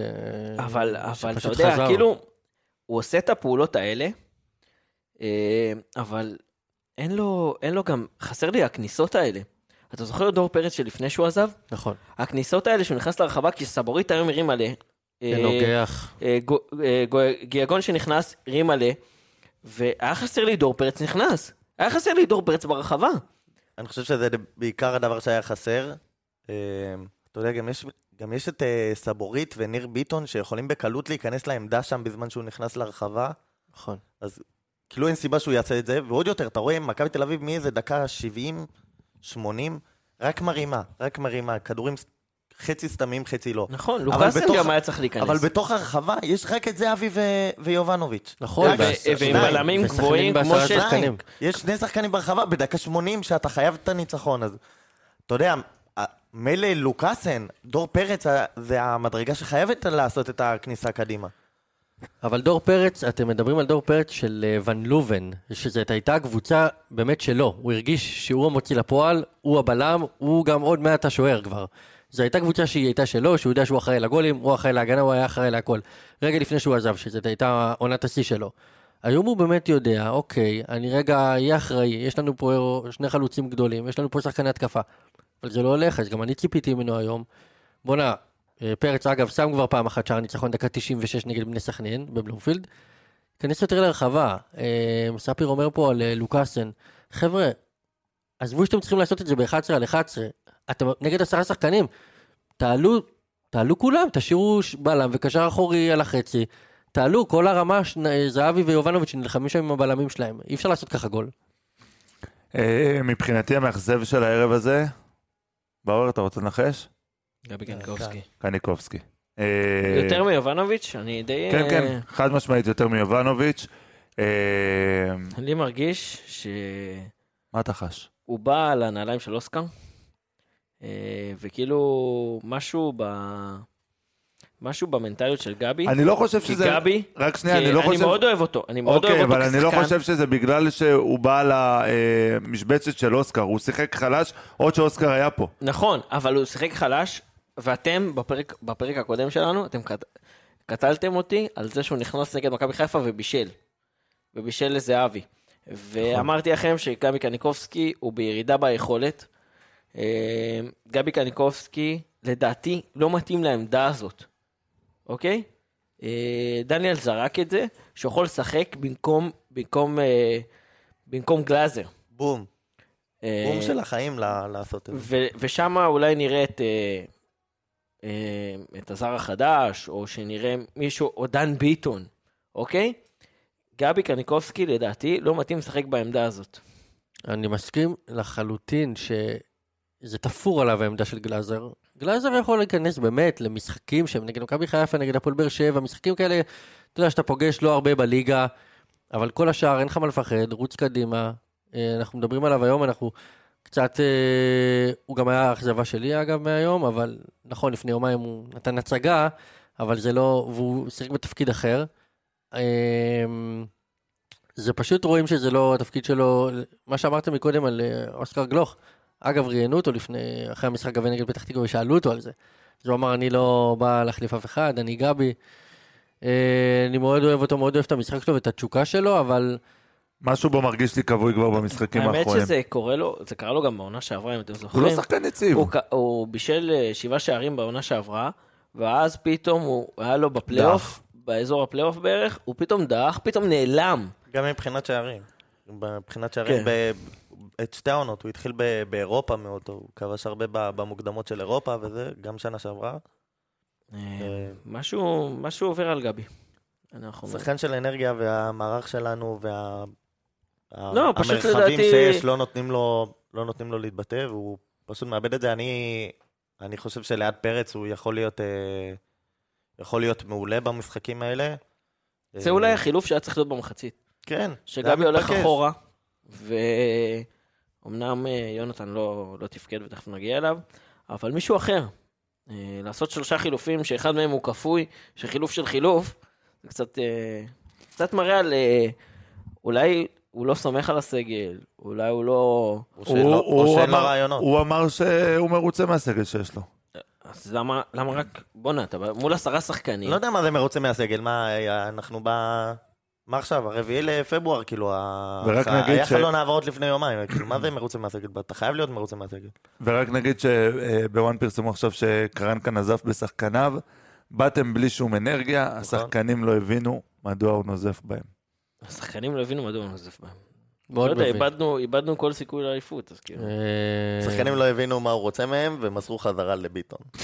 אבל, אבל אתה יודע, חזר. כאילו, הוא עושה את הפעולות האלה, אה, אבל אין לו, אין לו גם, חסר לי הכניסות האלה. אתה זוכר את דור פרץ שלפני שהוא עזב? נכון. הכניסות האלה שהוא נכנס לרחבה, כי סבורית היום הרים מלא. אה, נוגח. אה, אה, גו- גיאגון שנכנס, הרים מלא, והיה חסר לי דור פרץ נכנס. היה חסר לי דור פרץ ברחבה. אני חושב שזה בעיקר הדבר שהיה חסר. אה, אתה יודע, גם יש, גם יש את אה, סבורית וניר ביטון שיכולים בקלות להיכנס לעמדה שם בזמן שהוא נכנס לרחבה. נכון. כאילו אין סיבה שהוא יעשה את זה, ועוד יותר, אתה רואה, מכבי תל אביב מאיזה דקה 70, 80, רק מרימה, רק מרימה, כדורים חצי סתמים, חצי לא. נכון, לוקאסן גם היה צריך להיכנס. אבל בתוך הרחבה יש רק את זהבי ו- ויובנוביץ'. נכון. ועם. בלמים גבוהים כמו. שחקנים. יש שני שחקנים ברחבה בדקה 80 שאתה חייב את הניצחון, אז אתה יודע, מילא לוקאסן, דור פרץ זה המדרגה שחייבת לעשות את הכניסה קדימה. אבל דור פרץ, אתם מדברים על דור פרץ של אה, ון לובן, שזאת הייתה קבוצה באמת שלו. הוא הרגיש שהוא המוציא לפועל, הוא הבלם, הוא גם עוד מעט השוער כבר. זו הייתה קבוצה שהיא הייתה שלו, שהוא יודע שהוא אחראי לגולים, הוא אחראי להגנה, הוא היה אחראי להכל. רגע לפני שהוא עזב, שזאת הייתה עונת השיא שלו. היום הוא באמת יודע, אוקיי, אני רגע אהיה אחראי, יש לנו פה שני חלוצים גדולים, יש לנו פה שחקני התקפה. אבל זה לא הולך, אז גם אני ציפיתי ממנו היום. בואנה, אה, פרץ אגב שם כבר פעם אחת שער ניצחון דקה 96 נגד בני סכנין בבלומפילד. כנס יותר לרחבה. אה, ספיר אומר פה על אה, לוקאסן. חבר'ה, עזבו שאתם צריכים לעשות את זה ב-11 על 11. אתם נגד עשרה שחקנים. תעלו, תעלו כולם, תשאירו ש- בלם וקשר אחורי על החצי. תעלו, כל הרמה, אה, זהבי ויובנוביץ' שנלחמים שם עם הבלמים שלהם. אי אפשר לעשות ככה גול. אה, מבחינתי המאכזב של הערב הזה, באואר, אתה רוצה לנחש? גבי קנקובסקי. קניקובסקי. אה, יותר מיובנוביץ', אני די... כן, אה, כן, חד משמעית יותר מיובנוביץ'. אה, לי מרגיש שהוא מה אתה חש? בא על הנעליים של אוסקר, אה, וכאילו משהו ב... משהו במנטליות של גבי. אני לא חושב כי שזה... גבי, רק שנייה, כי אני לא אני חושב... מאוד אוהב אותו, אני מאוד אוהב אוקיי, אותו אבל אני לא כשחקן. חושב שזה בגלל שהוא בא למשבצת של אוסקר, הוא שיחק חלש עוד שאוסקר היה פה. נכון, אבל הוא שיחק חלש, ואתם בפרק, בפרק הקודם שלנו, אתם קט... קטלתם אותי על זה שהוא נכנס נגד מכבי חיפה ובישל. ובישל לזהבי. ואמרתי לכם שגבי קניקובסקי הוא בירידה ביכולת. אה, גבי קניקובסקי, לדעתי, לא מתאים לעמדה הזאת, אוקיי? אה, דניאל זרק את זה, שהוא יכול לשחק במקום, במקום, אה, במקום גלאזר. בום. בום של החיים לעשות את זה. ו- ושם אולי נראה את, את הזר החדש, או שנראה מישהו, או דן ביטון, אוקיי? גבי קניקובסקי, לדעתי, לא מתאים לשחק בעמדה הזאת. אני מסכים לחלוטין שזה תפור עליו העמדה של גלאזר. גלאזר יכול להיכנס באמת למשחקים שהם נגד מכבי חיפה, נגד הפועל באר שבע, משחקים כאלה, אתה יודע שאתה פוגש לא הרבה בליגה, אבל כל השאר אין לך מה לפחד, רוץ קדימה. אה, אנחנו מדברים עליו היום, אנחנו קצת... אה, הוא גם היה האכזבה שלי אגב מהיום, אבל נכון, לפני יומיים הוא נתן הצגה, אבל זה לא... והוא שיחק בתפקיד אחר. אה, זה פשוט רואים שזה לא התפקיד שלו, מה שאמרתם מקודם על אוסקר גלוך. אגב, ראיינו אותו לפני, אחרי המשחק גבי נגד פתח תקווה, ושאלו אותו על זה. אז הוא אמר, אני לא בא להחליף אף אחד, אני גבי. אה, אני מאוד אוהב אותו, מאוד אוהב את המשחק שלו ואת התשוקה שלו, אבל משהו בו מרגיש לי כבוי כבר במשחקים האמת האחרונים. שזה קורה לו, זה קרה לו גם בעונה שעברה, אם אתם הוא זוכרים. לא שחקן יציב. הוא, הוא בישל אה, שבעה שערים בעונה שעברה, ואז פתאום הוא היה לו בפלייאוף, באזור הפלייאוף בערך, הוא פתאום דעך, פתאום נעלם. גם מבחינת שערים. מבחינת שערים, כן. את שתי העונות, הוא התחיל ב- באירופה מאוד טוב, הוא כבש הרבה במוקדמות של אירופה וזה, גם שנה שעברה. אה, משהו, משהו עובר על גבי. שחקן של אנרגיה והמערך שלנו וה... לא, פשוט המרחבים לדעתי- שיש לא נותנים לו, לא נותנים לו להתבטא, והוא פשוט מאבד את זה. אני, אני חושב שליד פרץ הוא יכול להיות, אה, יכול להיות מעולה במשחקים האלה. זה אה, אולי החילוף שהיה צריך להיות במחצית. כן. שגבי הולך. אחורה, ואומנם אה, יונתן לא, לא תפקד ותכף נגיע אליו, אבל מישהו אחר. אה, לעשות שלושה חילופים שאחד מהם הוא כפוי, שחילוף של חילוף, זה קצת, אה, קצת מראה על אולי הוא לא סומך על הסגל, אולי הוא לא... או שלא- או שאין לו רעיונות. הוא אמר שהוא מרוצה מהסגל שיש לו. אז למה, למה רק... בואנה, אתה מול עשרה שחקנים. לא יודע מה זה מרוצה מהסגל, מה, אנחנו ב... מה עכשיו, הרביעי לפברואר, כאילו, ה- ורק ה- נגיד היה ש- חלון העברות לפני יומיים, כאילו, מה זה מרוצה מהסגל? אתה חייב להיות מרוצה מהסגל. ורק נגיד שבוואן פרסמו עכשיו שקרנקה נזף בשחקניו, באתם בלי שום אנרגיה, נכון. השחקנים לא הבינו מדוע הוא נוזף בהם. השחקנים לא הבינו מדוע הוא נוזף בהם. לא מאוד מבין. איבדנו, איבדנו כל סיכוי לאליפות, אז כאילו. אה, שחקנים לא הבינו מה הוא רוצה מהם, ומסרו חזרה לביטון.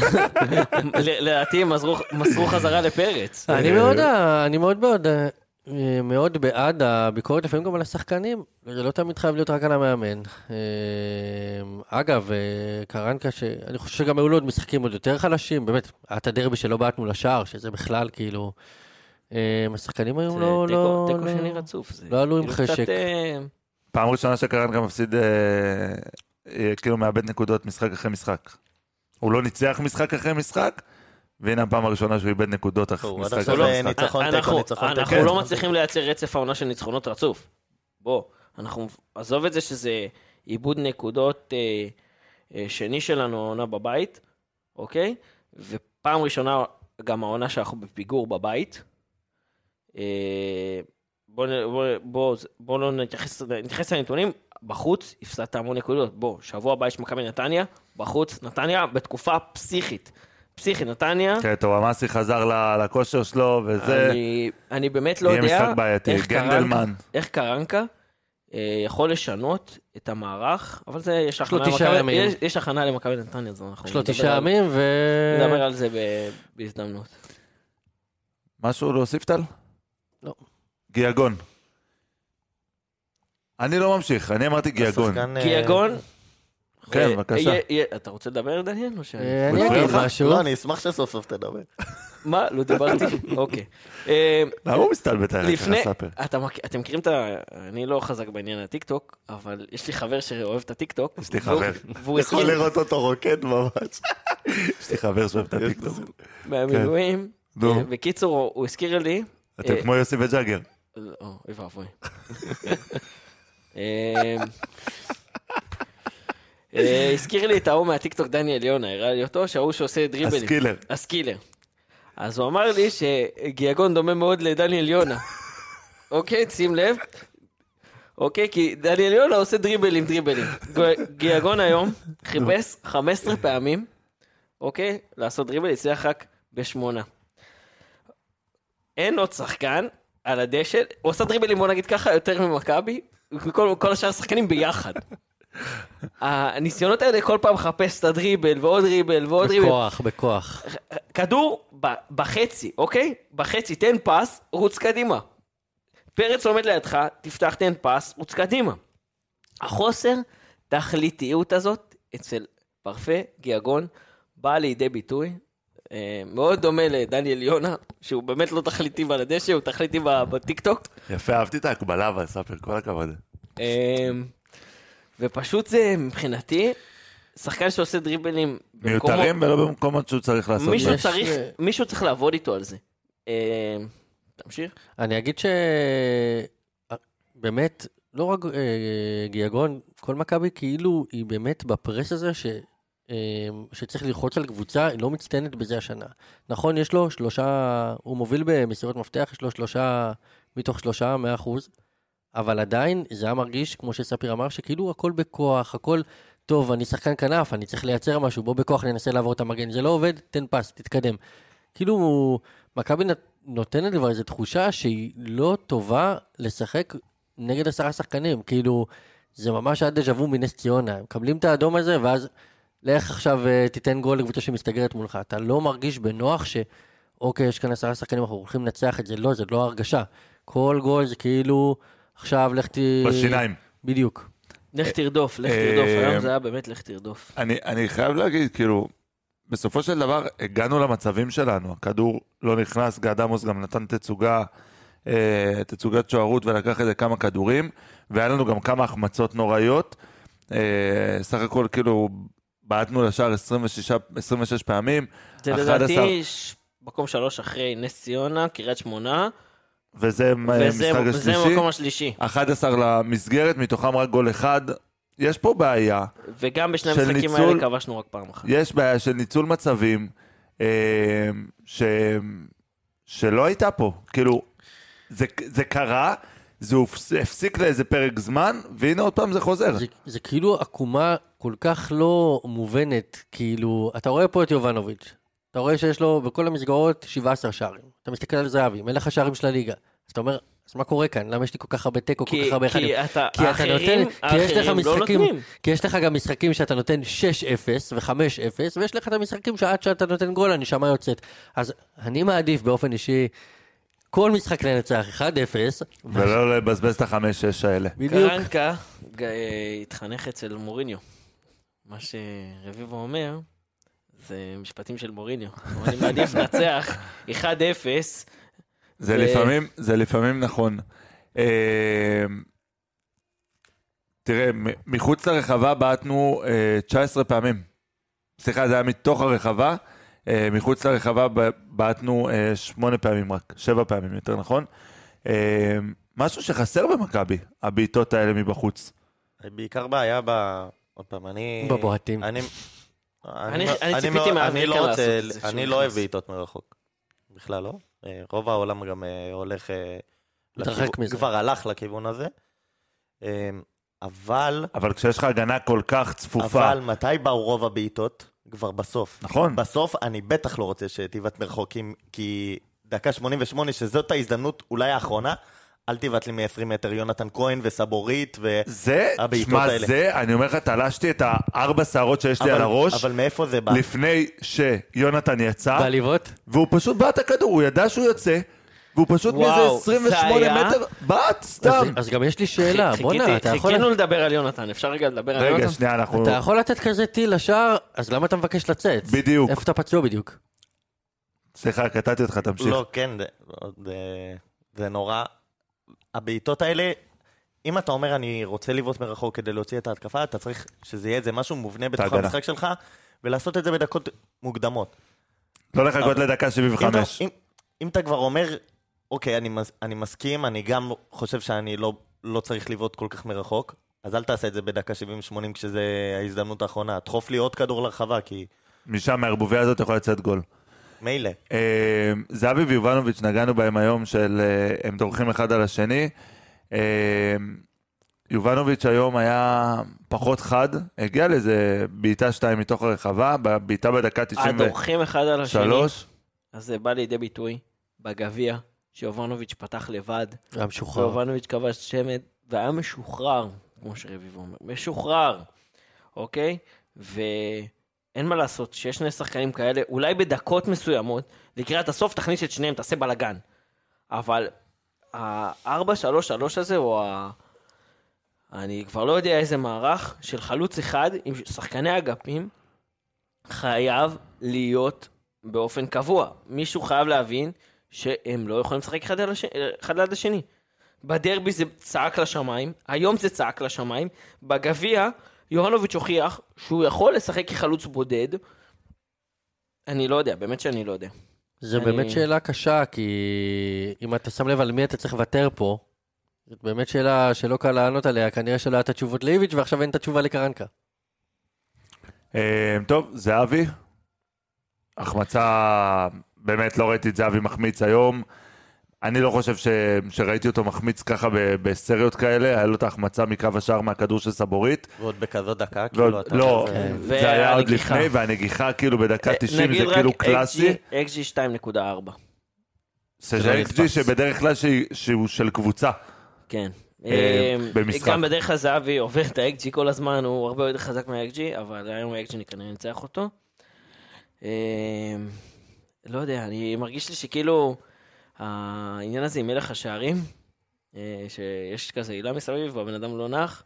לדעתי הם מסרו- חזרה לפרץ. אני אה, מאוד, אני מאוד מאוד, אה, מאוד בעד הביקורת, לפעמים גם על השחקנים. זה לא תמיד חייב להיות רק על המאמן. אה, אגב, קרנקה, שאני חושב שגם היו לו עוד משחקים עוד יותר חלשים, באמת, היה את הדרבי שלא בעטנו לשער, שזה בכלל כאילו... השחקנים היום זה לא... תיקו- לא- תיקו לא- שני רצוף. זה לא עלו עם כאילו חשק. פעם ראשונה שקרנקה מפסיד, כאילו מאבד נקודות משחק אחרי משחק. הוא לא ניצח משחק אחרי משחק, והנה הפעם הראשונה שהוא איבד נקודות אחרי משחק אחרי אה, משחק. ניצחון אנחנו-. לא מצליחים לייצר רצף העונה של ניצחונות רצוף. בוא, אנחנו, עזוב את זה שזה איבוד נקודות אה, אה, שני שלנו העונה בבית, אוקיי? ופעם ראשונה גם העונה שאנחנו בפיגור בבית. אה, בוא, נ- בוא, בוא, בוא לא נתייחס, נתייחס לנתונים, בחוץ הפסדת המון נקודות. בוא, שבוע הבא יש מכבי נתניה, בחוץ נתניה בתקופה פסיכית. פסיכית, נתניה. כן, טוואמאסי חזר ל- לכושר שלו, וזה אני, אני באמת לא יהיה יודע משחק בעייתי. איך גנדלמן, איך קרנקה אה, יכול לשנות את המערך, אבל זה, יש הכנה תשעה למכבי- ימים. יש, יש הכנה למכבי נתניה, אז אנחנו יש לו תשעה ימים, ו... נדבר על זה ב- בהזדמנות. משהו להוסיף טל? לא. גיאגון. אני לא ממשיך, אני אמרתי גיאגון. אה, גיאגון. כן, אה, בבקשה. יהיה- אתה רוצה לדבר, דניאל? אה, אני אגיד לך? משהו. לא, אני אשמח שסוף סוף תדבר. מה? לא דיברתי? אוקיי. אה, למה הוא מסתלבט עליך, לפני, אתם מכירים את ה... אני לא חזק בעניין הטיקטוק, אבל יש לי חבר שאוהב את הטיקטוק. יש לי חבר. והוא יכול לראות אותו רוקד ממש. יש לי חבר שאוהב את הטיקטוק. מהמילואים. נו. אה, בקיצור, הוא הזכיר לי אתם אה, כמו יוסי וג'אגר. לא, אוי ואבוי. אה, אה, הזכיר לי את ההוא מהטיקטוק דניאל יונה, הראה לי אותו, שההוא שעושה דריבלים. ה skiller. ה skiller. אז הוא אמר לי שגיאגון דומה מאוד לדניאל יונה. אוקיי, שים לב. אוקיי, כי דניאל יונה עושה דריבלים, דריבלים. גיאגון היום חיפש 15 פעמים, אוקיי, לעשות דריבל, הצליח רק בשמונה. אין עוד שחקן על הדשא, הוא עושה דריבלים, בוא נגיד ככה, יותר ממכבי, מכל כל השאר השחקנים ביחד. הניסיונות האלה כל פעם לחפש את הדריבל ועוד דריבל ועוד דריבל. בכוח, בכוח. כדור בחצי, אוקיי? בחצי, תן פס, רוץ קדימה. פרץ עומד לידך, תפתח, תן פס, רוץ קדימה. החוסר תכליתיות הזאת אצל פרפה, גיאגון, באה לידי ביטוי. אה, מאוד דומה לדניאל יונה, שהוא באמת לא תכליתי על הדשא, הוא תכליתי ב- בטיקטוק. יפה, אהבתי את ההקבלה, אבל ספר, כל הכבוד. אה, ופשוט זה מבחינתי, שחקן שעושה דריבלים מיותרים ולא במקומות שהוא צריך לעשות. מישהו יש- צריך, מישהו צריך לעבוד איתו על זה. אה, תמשיך. אני אגיד ש... באמת, לא רק גיאגון, כל מכבי כאילו היא באמת בפרס הזה ש... אה, שצריך ללחוץ על קבוצה, היא לא מצטיינת בזה השנה. נכון, יש לו שלושה, הוא מוביל במסירות מפתח, יש לו שלושה מתוך שלושה, מאה אחוז, אבל עדיין זה היה מרגיש, כמו שספיר אמר, שכאילו הכל בכוח, הכל, טוב, אני שחקן כנף, אני צריך לייצר משהו, בוא בכוח ננסה לעבור את המגן, זה לא עובד, תן פס, תתקדם. כאילו, מכבי נת- נותנת כבר איזו תחושה שהיא לא טובה לשחק נגד עשרה שחקנים, כאילו, זה ממש היה דז'ה וו מנס ציונה, הם מקבלים את האדום הזה, ואז לך עכשיו אה, תיתן גול לקבוצה שמסתגרת מולך, אתה לא מרגיש בנוח ש... אוקיי, יש כאן עשרה שחקנים, אנחנו הולכים לנצח את זה, לא, זה לא הרגשה. כל גול זה כאילו, עכשיו לך ת... בשיניים. בדיוק. לך תרדוף, לך אה, תרדוף. היום זה היה באמת לך תרדוף. אני, אני חייב להגיד, כאילו, בסופו של דבר הגענו למצבים שלנו, הכדור לא נכנס, גד עמוס גם נתן תצוגה, אה, תצוגת שוערות ולקח איזה כמה כדורים, והיה לנו גם כמה החמצות נוראיות. אה, סך הכל, כאילו, בעטנו לשער 26, 26 פעמים. זה 11 לדעתי מקום שלוש אחרי נס ציונה, קריית שמונה, וזה וזה המשחק השלישי. המקום השלישי. 11 למסגרת, מתוכם רק גול אחד. יש פה בעיה, וגם בשני המשחקים ניצול- האלה כבשנו רק פעם אחת. יש בעיה של ניצול מצבים אה, ש... שלא הייתה פה. כאילו, זה, זה קרה, זה הפסיק לאיזה פרק זמן, והנה עוד פעם זה חוזר. זה, זה כאילו עקומה כל כך לא מובנת, כאילו, אתה רואה פה את יובנוביץ', אתה רואה שיש לו בכל המסגרות 17 שערים. אתה מסתכל על זהבי, מלך השערים של הליגה. אז אתה אומר, אז מה קורה כאן? למה יש לי כל כך הרבה תיקו, כל כי, כך הרבה אחד? כי אתה, כי אתה האחרים, נותן, כי יש לך לא משחקים, נותנים. כי יש לך גם משחקים שאתה נותן 6-0 ו-5-0, ויש לך את המשחקים שעד שאתה נותן גול הנשמה יוצאת. אז אני מעדיף באופן אישי כל משחק לנצח 1-0, ולא לבזבז את החמש-שש האלה. בדיוק. קרנקה ג- התחנך אצל מוריניו. מה שרביבו אומר, זה משפטים של מוריניו. אני מעדיף לנצח 1-0. זה לפעמים, זה לפעמים נכון. אה, תראה, מחוץ לרחבה בעטנו אה, 19 פעמים. סליחה, זה היה מתוך הרחבה. אה, מחוץ לרחבה בעטנו אה, 8 פעמים רק, 7 פעמים יותר נכון. אה, משהו שחסר במכבי, הבעיטות האלה מבחוץ. בעיקר בעיה ב... עוד פעם, אני... בבועטים. אני... אני- מ- אני ציפיתי מאוד- מאבריקן אני לא לעשות את זה אני לא אוהב. בעיטות מרחוק. בכלל לא. אה, רוב העולם גם אה, הולך... אה, מתרחק לכיוון- מזה. כבר הלך לכיוון הזה. אבל... אבל כשיש לך הגנה כל כך צפופה, אבל מתי באו רוב הבעיטות? כבר בסוף. נכון? בסוף אני בטח לא רוצה שתבעט מרחוק, כי- כי דקה 88, שזאת ההזדמנות אולי האחרונה, אל תבעט לי מ-20 מטר, יונתן כהן וסבורית, ו... זה, הבעיטות שמע, האלה. זה, אני אומר לך, תלשתי את הארבע שערות שיש לי על אבל- הראש, אבל מאיפה זה בא? לפני שיונתן יצא. בעליבות? והוא פשוט בעט את הכדור, הוא ידע שהוא יוצא, והוא פשוט מאיזה וואו, 28 זה היה? מטר, בעט סתם. אז, גם יש לי שאלה, בואנה, אתה יכול, חיכינו לדבר על יונתן, אפשר רגע לדבר על רגע, יונתן? שנייה, אנחנו... אתה יכול לתת כזה טיל לשער, אז למה אתה מבקש לצאת? בדיוק. איפה אתה פצוע בדיוק? סליחה, קטעתי אותך, תמשיך. לא, כן, זה, זה נורא. הבעיטות האלה, אם אתה אומר אני רוצה לבעוט מרחוק כדי להוציא את ההתקפה, אתה צריך שזה יהיה איזה משהו מובנה בתוך. המשחק שלך, ולעשות את זה בדקות מוקדמות. לא לחכות לדקה אם, 75. אתה, אם, אם אתה כבר אומר, אוקיי, אני, מס, אני מסכים, אני גם חושב שאני לא, לא צריך לבעוט כל כך מרחוק, אז אל תעשה את זה בדקה 70-80 כשזה ההזדמנות האחרונה. דחוף לי עוד כדור לרחבה, כי משם, מהערבוביה הזאת יכול לצאת גול. מילא. אה, זהבי ויובנוביץ', נגענו בהם היום, של אה, הם דורכים אחד על השני. אה, יובנוביץ' היום היה פחות חד, הגיע לאיזה בעיטה שתיים מתוך הרחבה, בעיטה בדקה הדורכים אחד על השני, 93. אז זה בא לידי ביטוי בגביע, שיובנוביץ' פתח לבד, היה משוחרר. ויובנוביץ' כבש צמד, והיה משוחרר, כמו שרביבו אומר, משוחרר, אוקיי? ואין מה לעשות, שיש שני שחקנים כאלה, אולי בדקות מסוימות, לקראת הסוף תכניס את שניהם, תעשה בלאגן. אבל ה-4-3-3 הזה, או ה... אני כבר לא יודע איזה מערך של חלוץ אחד עם שחקני אגפים, חייב להיות באופן קבוע. מישהו חייב להבין שהם לא יכולים לשחק אחד, הש... אחד ליד השני. בדרבי זה צעק לשמיים, היום זה צעק לשמיים, בגביע יוהנוביץ' הוכיח שהוא יכול לשחק כחלוץ בודד. אני לא יודע, באמת שאני לא יודע. זו אני- באמת שאלה קשה, כי אם אתה שם לב על מי אתה צריך לוותר פה, זאת באמת שאלה שלא קל לענות עליה, כנראה שלא היה את התשובות לאיביץ' ועכשיו אין את התשובה לקרנקה. אה, טוב, זהבי. החמצה, באמת לא ראיתי את זהבי מחמיץ היום. אני לא חושב ש... שראיתי אותו מחמיץ ככה ב... בסריות כאלה, היה לו את ההחמצה מקו השער מהכדור של סבורית. ועוד בכזאת דקה, ועוד- כאילו אתה... לא, כן. זה היה עוד והנגיחה. לפני, והנגיחה כאילו בדקה 90 אה, נגיד זה רק כאילו קלאסי. XG 2.4. שזה לא XG נתפס. שבדרך כלל שהיא- שהוא של קבוצה. כן. אה, אה, במשחק. גם בדרך כלל זהבי עובר את ה-XG כל הזמן, הוא הרבה יותר חזק מה-XG, אבל היום ה-XG כנראה ניצח אותו. לא יודע, אני מרגיש לי שכאילו העניין הזה עם מלך השערים, אה, שיש כזה הילה מסביב והבן אדם לא נח,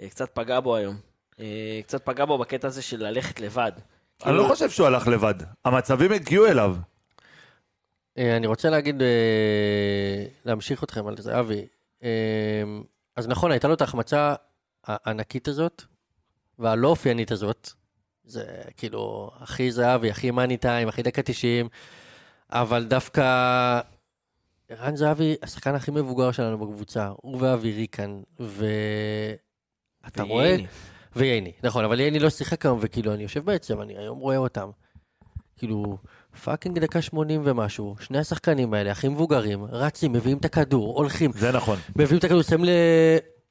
אה, קצת פגע בו היום. אה, קצת פגע בו בקטע הזה של ללכת לבד. אני כאילו- לא חושב שהוא הלך לבד. המצבים הגיעו אליו. אני רוצה להגיד, להמשיך אתכם על זה, אבי. אז נכון, הייתה לו את ההחמצה הענקית הזאת, והלא אופיינית הזאת. זה כאילו הכי זהבי, הכי מאני טיים, הכי דקה 90, אבל דווקא ערן זהבי, השחקן הכי מבוגר שלנו בקבוצה, הוא ואבי ריקן, ואתה רואה... וייני. נכון, אבל ייני לא שיחק היום, וכאילו, אני יושב בעצם, אני היום רואה אותם. כאילו, fucking דקה 80 ומשהו, שני השחקנים האלה, הכי מבוגרים, רצים, מביאים את הכדור, הולכים, זה נכון. מביאים את הכדור, שמים ל...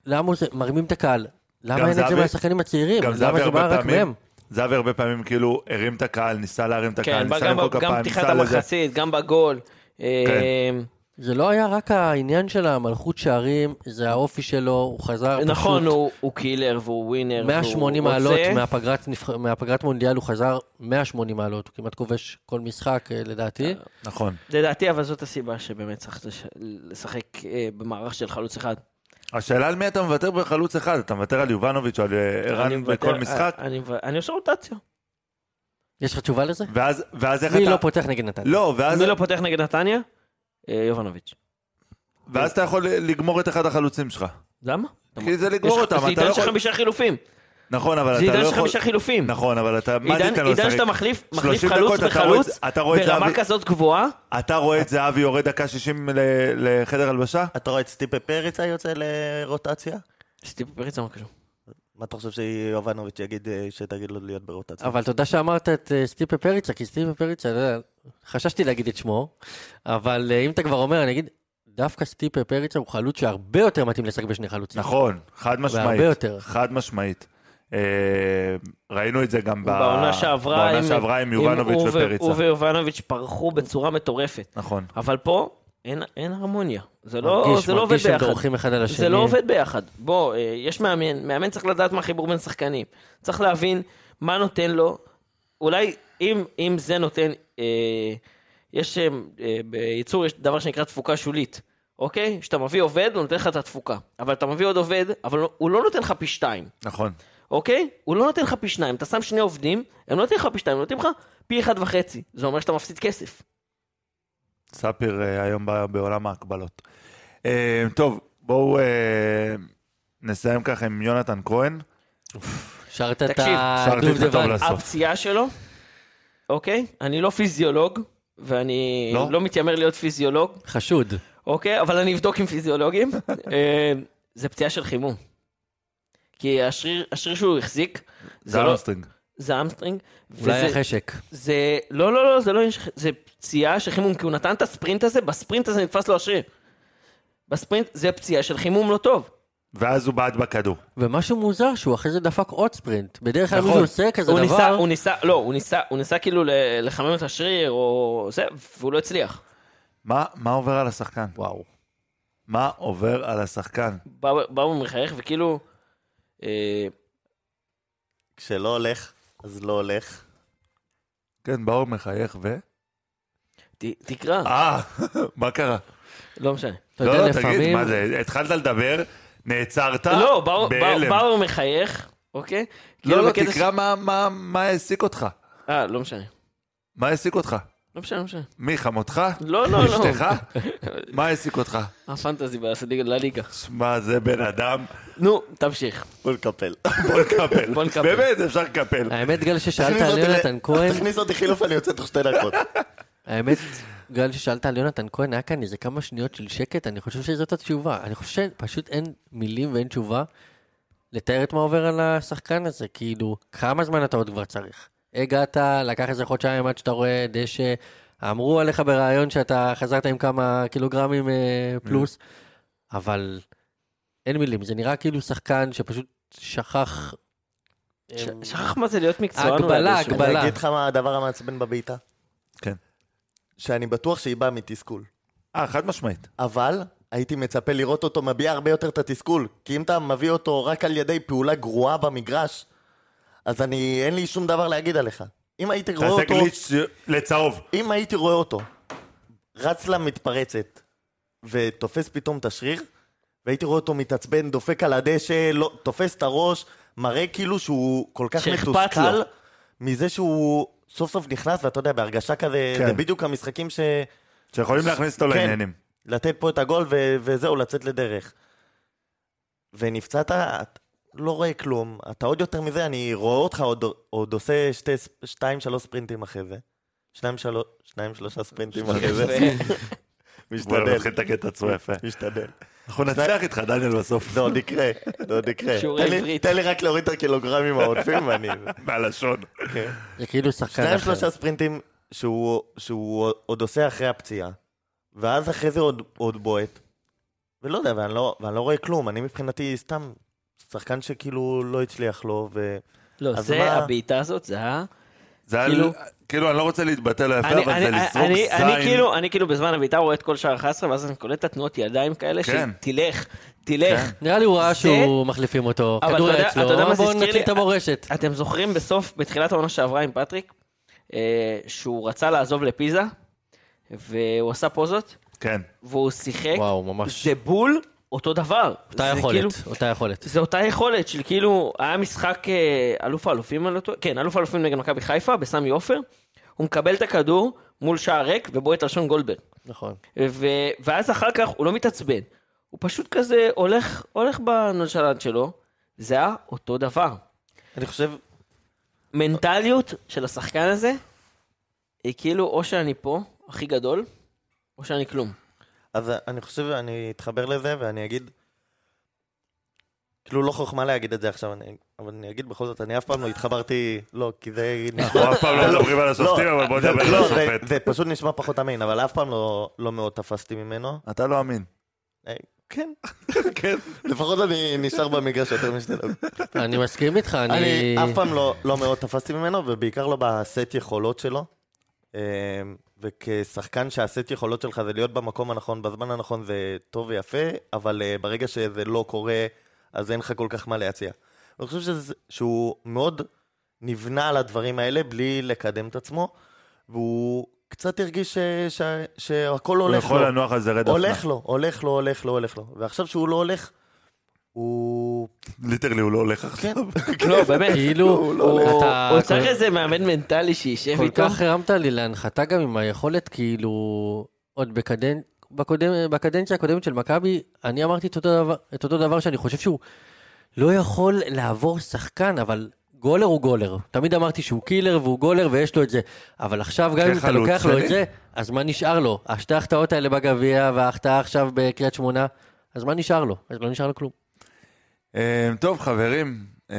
למה הוא... מרימים את הקהל. למה אין את זה מהשחקנים הצעירים? גם למה זה בא רק מהם? זהבי הרבה פעמים כאילו הרים את הקהל, ניסה להרים את הקהל, כן, ניסה גם, למחוא גם כפיים, פתיחת ניסה לזה. המחצית, גם בגול. אה, זה לא היה רק העניין של המלכות שערים, זה האופי שלו, הוא חזר פשוט... נכון, הוא, הוא killer והוא winner. 180 והוא מעלות רוצה. מהפגרת. מהפגרת מונדיאל, הוא חזר 180 מעלות, הוא כמעט כובש כל משחק אה, לדעתי. נכון. לדעתי, אבל זאת הסיבה שבאמת צריך לש- לשחק אה, במערך של חלוץ אחד. השאלה על מי אתה מוותר בחלוץ אחד, אתה מוותר על יובנוביץ' או על אה, ערן בכל משחק, אני, עושה רוטציה. יש לך תשובה לזה? ואז ואז איך מי אתה... לא פותח נגד נתניה? לא, ואז- מי לא פותח נגד נתניה? אה, יובנוביץ'. ואז אתה יכול לגמור את אחד החלוצים שלך. למה? כי זה לגמור לך- אותם, זה אתה לא עידן של יכול... חמישה חילופים. נכון, אבל זה אתה עידן לא של יכול... חמישה חילופים. נכון, אבל אתה... מה עידן תיתן לו עידן לשחק? שאתה מחליף מחליף 30 חלוץ בחלוץ, את ברמה כזאת גבוהה, אתה רואה את זהבי יורד דקה 60 ל- לחדר הלבשה? אתה רואה את סטיפה פריצה יוצא לרוטציה? סטיפ פריצה מה קשור? מה אתה חושב שיובנוביץ' יגיד, אה, שתגיד לו להיות ברוטציה? אבל תודה שאמרת את אה, סטיפה פריצה, כי סטיפה פריצה, חששתי להגיד את שמו, אבל אה, אם אתה כבר אומר, אני אגיד, דווקא סטיפה פריצה הוא חלוץ שהרבה יותר מתאים לשחק בשני חלוצים. נכון, חד משמעית. והרבה יותר. חד משמעית. אה, ראינו את זה גם בעונה שעברה, בעונה עם- שעברה עם יובנוביץ' הוא ו- ופריצה. הוא ויובנוביץ' פרחו בצורה מטורפת. נכון. אבל פה אין, אין הרמוניה. זה לא, מרגיש, זה לא עובד מרגיש שהם ביחד. דורכים אחד על השני. זה לא עובד ביחד. בוא, אה, יש מאמן, מאמן צריך לדעת מה החיבור בין שחקנים. צריך להבין מה נותן לו. אולי אם, אם זה נותן, אה, יש אה, אה, בייצור יש דבר שנקרא תפוקה שולית, אוקיי? כשאתה מביא עובד, הוא נותן לך את התפוקה. אבל אתה מביא עוד עובד, אבל הוא לא נותן לך פי שתיים. נכון. אוקיי? הוא לא נותן לך פי שניים. אתה שם שני עובדים, הם לא נותנים לך פי שתיים, הם נותנים לך פי אחד וחצי. זה אומר שאתה מפסיד כסף. ספיר אה, היום בעולם ההקבלות. אה, טוב, בואו אה, נסיים ככה עם יונתן כהן. שרת את הדובדבן. הפציעה שלו, אוקיי? אני לא פיזיולוג, ואני לא? לא, מתיימר להיות פיזיולוג, חשוד. אוקיי? אבל אני אבדוק עם פיזיולוגים. זה פציעה של חימום. כי השריר, השריר שהוא החזיק, זה זה לא... אמסטרינג. זה אמסטרינג. אולי וזה- החשק. זה... לא, לא, לא, זה לא... זה פציעה של חימום, כי הוא נתן את הספרינט הזה, בספרינט הזה נתפס לו השריר. בספרינט זה פציעה של חימום לא טוב. ואז הוא בעט בכדור. ומשהו מוזר שהוא אחרי זה דפק עוד ספרינט. בדרך כלל נכון. מישהו עושה כזה הוא ניסה, דבר. הוא ניסה, לא, הוא ניסה, הוא ניסה כאילו לחמם את השריר, או זה, והוא לא הצליח. מה מה עובר על השחקן? וואו. מה עובר על השחקן? בא בא הוא מחייך, וכאילו... אה, כשלא הולך, אז לא הולך. כן, באור מחייך ו... ת, תקרא, אה, מה קרה? לא משנה. אתה לא, יודע, לא, תגיד, לפעמים... מה זה, התחלת לדבר, נעצרת, לא, באו- בהלם. באו- באו מחייך, אוקיי? לא, כאילו לא, ש- תקרא מה- מה- מה העסיק אותך. אה, לא משנה. מה העסיק אותך? לא משנה, לא משנה. מי, חמותך? לא, לא, לא. אשתך? מה העסיק אותך? הפנטזי לליגה. שמע, זה בן אדם, נו, תמשיך. בוא נקפל. בוא נקפל. בוא נקפל. באמת, אפשר לקפל. האמת, גל, ששאלת על יונתן כהן, תכניס אותי חילוף, אני יוצא תוך שתי דקות. האמת, גל, ששאלת על יונתן כהן, היה כאן איזה כמה שניות של שקט, אני חושב שזאת התשובה. אני חושב שפשוט אין מילים ואין תשובה לתאר את מה עובר על השחקן הזה. כאילו, כמה זמן אתה עוד כבר צריך? הגעת, לקח איזה חודשיים עד שאתה רואה דשא, אמרו עליך בריאיון שאתה חזרת עם כמה קילוגרמים אה, פלוס, אבל אין מילים, זה נראה כאילו שחקן שפשוט שכח... ש- אה, שכח מה זה להיות מקצוען. הגבלה, הגבלה. אני אגיד לך מה הדבר המעצבן בבעיטה. כן. שאני בטוח שהיא באה מתסכול. אה, חד משמעית. אבל הייתי מצפה לראות אותו מביע הרבה יותר את התסכול. כי אם אתה מביא אותו רק על ידי פעולה גרועה במגרש, אז אני, אין לי שום דבר להגיד עליך. אם הייתי רואה תעשה אותו, גליץ' לצהוב. אם הייתי רואה אותו רץ למתפרצת ותופס פתאום את השריר, והייתי רואה אותו מתעצבן, דופק על הדשא, לא, תופס את הראש, מראה כאילו שהוא כל כך מתוסכל לו. מזה שהוא סוף סוף נכנס, ואתה יודע, בהרגשה כזה, כן. זה בדיוק המשחקים ש... שיכולים להכניס אותו כן. לעניינים. לתת פה את הגול ו- וזהו, לצאת לדרך. ונפצעת, לא רואה כלום. אתה עוד יותר מזה, אני רואה אותך עוד, עוד עושה שתי, שתיים, שלוש ספרינטים אחרי זה. שניים, שלוש, שניים, שלושה ספרינטים אחרי זה. בוא משתדל. נתחיל לתקן את עצמו יפה. משתדל. אנחנו נצליח איתך, דניאל, בסוף. זה עוד יקרה, זה עוד יקרה. שיעורי תן לי- עברית. תן לי רק להוריד את הקילוגרמים העודפים ואני... מהלשון. כן. זה כאילו שחקן שניים אחר. שלושה ספרינטים שהוא, עוד עושה אחרי הפציעה, ואז אחרי זה עוד, בועט, ולא יודע, לא, ואני לא רואה כלום, אני מבחינתי סתם שחקן שכאילו לא הצליח לו, ו... לא, זה, מה- הבעיטה הזאת, זה היה... זה היה, כאילו- כאילו, אני לא רוצה להתבטא לא יפה, אני, אבל אני, זה לזרוק אני, זין. אני, כאילו, אני כאילו בזמן הביתה רואה את כל שער 11, ואז אני קולט את התנועות ידיים כאלה, כן. שתלך, תלך. כן. נראה לי הוא ראה זה- שהוא מחליפים אותו. אבל כדור יודע- אצלו, בואו נציל? את המורשת. אתם זוכרים בסוף, בתחילת העונה שעברה עם פטריק, אה, שהוא רצה לעזוב לפיזה, והוא עשה פוזות, כן. והוא שיחק, וואו, ממש. זה בול אותו דבר. אותה יכולת, כאילו- אותה יכולת. זה אותה יכולת של כאילו, היה משחק אה, אלוף האלופים, לא כן, אלוף האלופים נגד מכבי חיפה, בסמי עופר, הוא מקבל את הכדור מול שער ריק ובועט על שון גולדברג. נכון. ו- ואז אחר כך הוא לא מתעצבן, הוא פשוט כזה הולך, הולך בנונשלנט שלו, זה היה אותו דבר. אני חושב, מנטליות של השחקן הזה, היא כאילו או שאני פה, הכי גדול, או שאני כלום. אז אני חושב, אני אתחבר לזה ואני אגיד, כאילו לא חוכמה להגיד את זה עכשיו, אני, אבל אני אגיד בכל זאת, אני אף פעם לא התחברתי, לא, כי זה... אנחנו אף פעם לא מדברים על השופטים, אבל בוא זה- נדבר על לא, זה- השופט. זה פשוט נשמע פחות אמין, אבל אף פעם לא, לא מאוד תפסתי ממנו. אתה לא אמין. אה, כן, כן. לפחות אני נשאר במגרש יותר משתי דקות. אני מסכים איתך, אני אני... אף פעם לא, לא מאוד תפסתי ממנו, ובעיקר לא בסט יכולות שלו. וכשחקן שהסט יכולות שלך זה להיות במקום הנכון, בזמן הנכון זה טוב ויפה, אבל אה, ברגע שזה לא קורה, אז אין לך כל כך מה להציע. אני חושב שזה, שהוא מאוד נבנה על הדברים האלה בלי לקדם את עצמו, והוא קצת הרגיש ש, ש, שהכל הוא הולך יכול לו. לנוח על זה רד הולך. לו, הולך לו, הולך לו, הולך לו. ועכשיו שהוא לא הולך, הוא... ליטרלי הוא לא הולך כן. עכשיו. לא, באמת. כאילו, הוא אתה הוא צריך כל- איזה מאמן מנטלי שישב כל איתו. כך הרמת לי להנחתה גם עם היכולת, כאילו, עוד. בקדנציה הקודמת של מכבי, אני אמרתי את אותו, דבר, שאני חושב שהוא לא יכול לעבור שחקן, אבל גולר הוא גולר. תמיד אמרתי שהוא קילר והוא גולר ויש לו את זה. אבל עכשיו, גם אם אתה כחלוץ לוקח לו? את זה, אז מה נשאר לו? השתי ההחטאות האלה בגביע וההחטאה עכשיו בקריית שמונה, אז מה נשאר לו? אז לא נשאר לו כלום. אה, טוב, חברים, אה,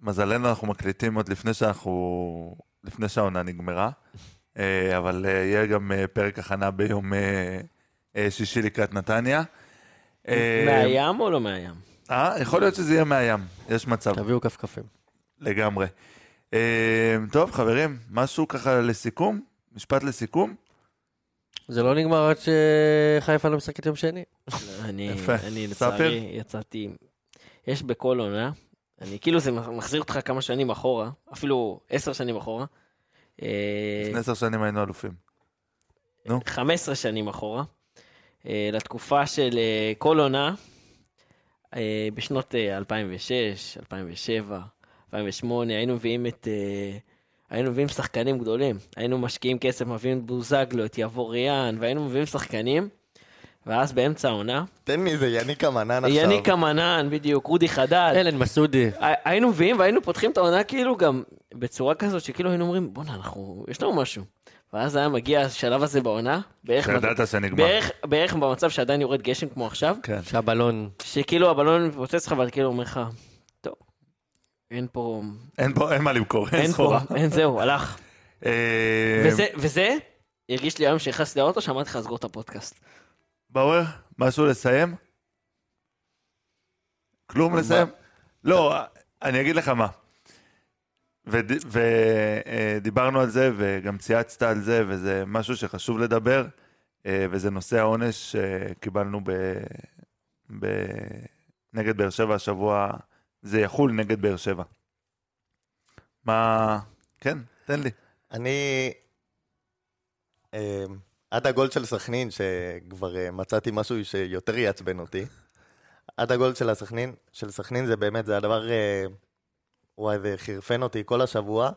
מזלנו אנחנו מקליטים עוד לפני שאנחנו, לפני שהעונה נגמרה, אה, אבל אה, יהיה גם אה, פרק הכנה ביום שישי לקראת נתניה. אה, מהים או לא מהים? אה, יכול להיות שזה יהיה מהים, יש מצב, תביאו כפכפים. לגמרי. טוב, חברים, משהו ככה לסיכום? משפט לסיכום? זה לא נגמר עד שחיפה לא משחקת יום שני. אני, יפה. אני ספר? לצערי יצאתי, יש בכל עונה, אני כאילו זה מחזיר אותך כמה שנים אחורה, אפילו עשר שנים אחורה. אה, לפני עשר שנים היינו אלופים. נו. 15 שנים אחורה, אה, לתקופה של אה, כל עונה, בשנות אה, 2006, 2007, 2008, היינו מביאים את... היינו מביאים שחקנים גדולים, היינו משקיעים כסף, מביאים את בוזגלו, את יבור ריאן, והיינו מביאים שחקנים, ואז באמצע העונה, תן לי איזה יניקה מנן עכשיו. יניקה מנן, בדיוק, רודי חדד, אלן מסעודי. הי- היינו מביאים והיינו פותחים את העונה כאילו גם בצורה כזאת שכאילו היינו אומרים בואנה אנחנו יש לנו משהו. ואז היה מגיע השלב הזה בעונה בערך, שידעת שנגמר. בערך, בערך במצב שעדיין יורד גשם כמו עכשיו כן. שהבלון... שכאילו הבלון מתפוצץ לך ואתה כאילו אומר לך אין פה אין פה, אין מה למכור, אין סחורה. אין זהו הלך אה, וזה וזה הרגיש לי היום שנכנסתי לאוטו שאמרתי לך לסגור את הפודקאסט. באואר, משהו לסיים? כלום? לסיים? לא, אני אגיד לך מה. ודיברנו על זה, וגם צייצת על זה, וזה משהו שחשוב לדבר, אה, וזה נושא העונש שקיבלנו ב... ב... נגד באר שבע השבוע, זה יחול נגד באר שבע. מה... כן, תן לי. אני... אה, עד הגול של סכנין, שכבר אה, מצאתי משהו שיותר יעצבן אותי, עד הגול של הסכנין, של סכנין זה באמת, זה הדבר... אה, וואי, זה חירפן אותי כל השבוע.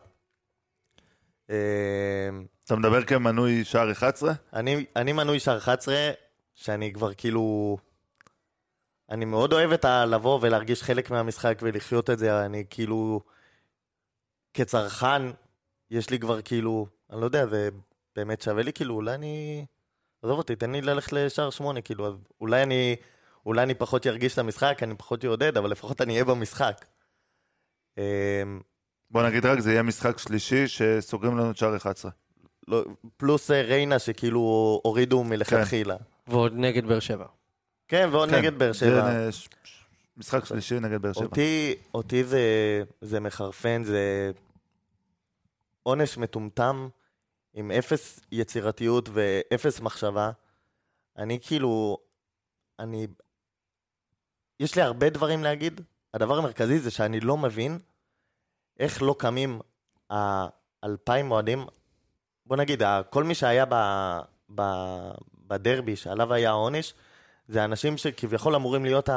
אה, אתה מדבר כמנוי שער 11? אני, אני מנוי שער 11, שאני כבר כאילו... אני מאוד אוהב את ה... לבוא ולהרגיש חלק מהמשחק ולחיות את זה, אני כאילו... כצרכן, יש לי כבר כאילו... אני לא יודע, זה באמת שווה לי כאילו, אולי אני... עזוב אותי, תן לי ללכת לשער שמונה, כאילו, אז אולי אני, אולי אני פחות ארגיש את המשחק, אני פחות אעודד, אבל לפחות אני אהיה במשחק. אמ, בוא נגיד רק, זה יהיה משחק שלישי שסוגרים לנו את שער 11. לא, פלוס אה, ריינה שכאילו הורידו מלכתחילה. ועוד נגד באר שבע. כן, ועוד כן, נגד באר זה שבע. נ- ש- משחק שלישי נגד באר שבע. אותי, אותי זה, זה מחרפן, זה עונש מטומטם עם אפס יצירתיות ואפס מחשבה. אני כאילו, אני... יש לי הרבה דברים להגיד. הדבר המרכזי זה שאני לא מבין איך לא קמים האלפיים אוהדים, בוא נגיד, כל מי שהיה ב, ב, בדרבי שעליו היה העונש, זה אנשים שכביכול אמורים להיות.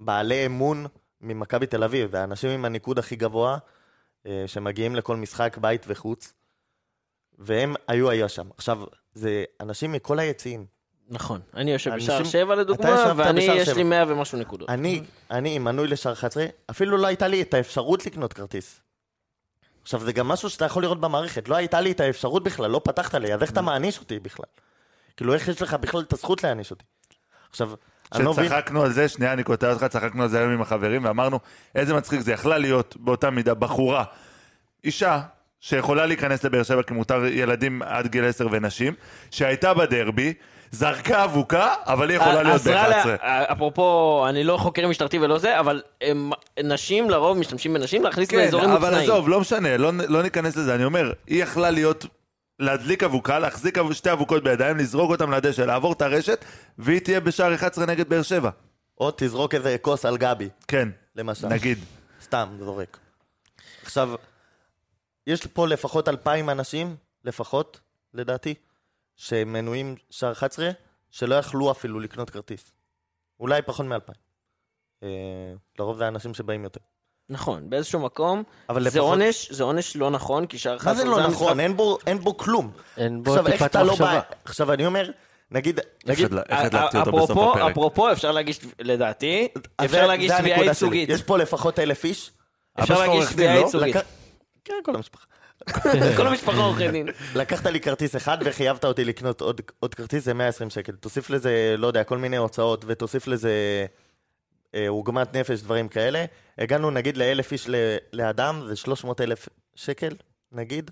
בעלי אמון ממכבי תל אביב, והאנשים עם הניקוד הכי גבוה, אה, שמגיעים לכל משחק בית וחוץ, והם היו היה שם. עכשיו, זה אנשים מכל היציעים. נכון. אני יושב אנשים- בשער 7 אתה לדוגמה, ואני, יש שבע. לי 100 ומשהו נקודות. אני, אני מנוי לשער 11, אפילו לא הייתה לי את האפשרות לקנות כרטיס. עכשיו, זה גם משהו שאתה יכול לראות במערכת. לא הייתה לי את האפשרות בכלל, לא פתחת לי, אז איך אתה מעניש אותי בכלל? כאילו, איך יש לך בכלל את הזכות להעניש אותי? עכשיו, אני לא מבין... כשצחקנו על זה, שנייה, אני קוטע אותך, צחקנו על זה היום עם החברים, ואמרנו, איזה מצחיק זה יכלה להיות באותה מידה בחורה, אישה, שיכולה להיכנס לבאר שבע כי מותר ילדים עד גיל 10 ונשים, שהייתה בדרבי, זרקה אבוקה, אבל היא יכולה להיות עזרה לה- ב-11. אפרופו, אני לא חוקר משטרתי ולא זה, אבל הם- נשים לרוב משתמשים בנשים להכניס כן, לאזורים אבל מוצנעים. עזוב, לא משנה, לא, לא ניכנס לזה, אני אומר, היא יכלה להיות, להדליק אבוקה, להחזיק שתי אבוקות בידיים, לזרוק אותם לדשא, לעבור את הרשת, והיא תהיה בשער 11 נגד באר שבע. או תזרוק איזה כוס על גבי, כן, למשל. נגיד. סתם, זורק. עכשיו, יש פה לפחות אלפיים אנשים, לפחות, לדעתי, שמנויים שער 11, שלא יכלו אפילו לקנות כרטיס. אולי פחות מאלפיים. אה, לרוב זה אנשים שבאים יותר. נכון, באיזשהו מקום, אבל זה לפחות- עונש, זה עונש לא נכון, כי שער מה 11 זה לא נכון? אין בו, אין בו כלום. אין בו עכשיו, איך טיפת אתה לא מחשבה. בא... עכשיו, אני אומר, נגיד... נגיד איך הדלקתי אותו בסוף אפרופו, הפרק. אפרופו, אפשר להגיש, לדעתי, אפשר להגיש תביעה. ייצוגית. יש פה לפחות אלף איש. אפשר להגיש תביעה לא? ייצוגית. כן, כל המשפחה. כל המשפחה עורכי דין. לקחת לי כרטיס אחד וחייבת אותי לקנות עוד, עוד כרטיס, זה 120 שקל. תוסיף לזה, לא יודע, כל מיני הוצאות, ותוסיף לזה עוגמת נפש, דברים כאלה. הגענו נגיד לאלף איש לאדם, זה 300 אלף שקל, נגיד.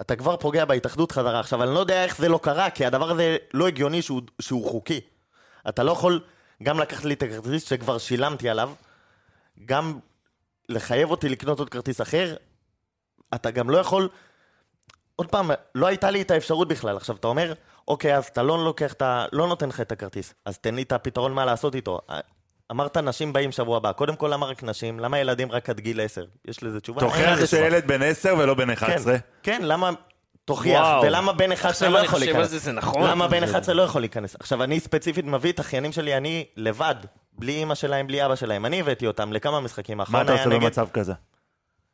אתה כבר פוגע בהתאחדות חזרה. עכשיו, אני לא יודע איך זה לא קרה, כי הדבר הזה לא הגיוני שהוא, שהוא חוקי. אתה לא יכול גם לקחת לי את הכרטיס שכבר שילמתי עליו, גם לחייב אותי לקנות עוד כרטיס אחר. אתה גם לא יכול... עוד פעם, לא הייתה לי את האפשרות בכלל. עכשיו, אתה אומר, אוקיי, אז אתה לא לוקח את ה... לא נותן לך את הכרטיס, אז תן לי את הפתרון מה לעשות איתו. אמרת נשים באים שבוע הבא. קודם כל, למה רק נשים? למה ילדים רק עד גיל 10? יש לזה תשובה? תוכיח. שילד בן 10 ולא בן 11. כן, כן, למה... תוכיח, וואו. ולמה בן 11 עכשיו לא אני יכול חושב על להיכנס? זה, זה נכון. למה בן 11 לא יכול להיכנס? עכשיו, אני ספציפית מביא את אחיינים שלי, אני לבד, בלי אמא שלהם, בלי אבא שלהם. אני הבאתי אותם לכמה משחקים. מה אתה עושה נגד... במצב כזה?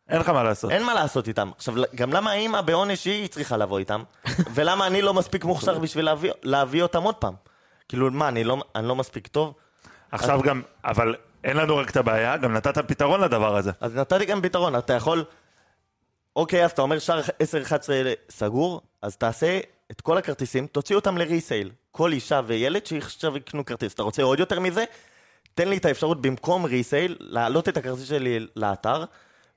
אין לך מה לעשות. אין מה לעשות איתם. עכשיו, גם למה האמא בעונש היא צריכה לבוא איתם? ולמה אני לא מספיק מוכשר בשביל להביא, להביא אותם עוד פעם? כאילו, מה, אני לא, אני לא מספיק טוב? עכשיו גם, אבל אין לנו רק את הבעיה, גם נתת פתרון לדבר הזה. אז נתתי גם פתרון, אתה יכול... אוקיי, אז אתה אומר שער 10-11 סגור, אז תעשה את כל הכרטיסים, תוציא אותם לריסייל. כל אישה וילד שעכשיו יקנו כרטיס. אתה רוצה עוד יותר מזה? תן לי את האפשרות במקום ריסייל, להעלות את הכרטיס שלי לאתר,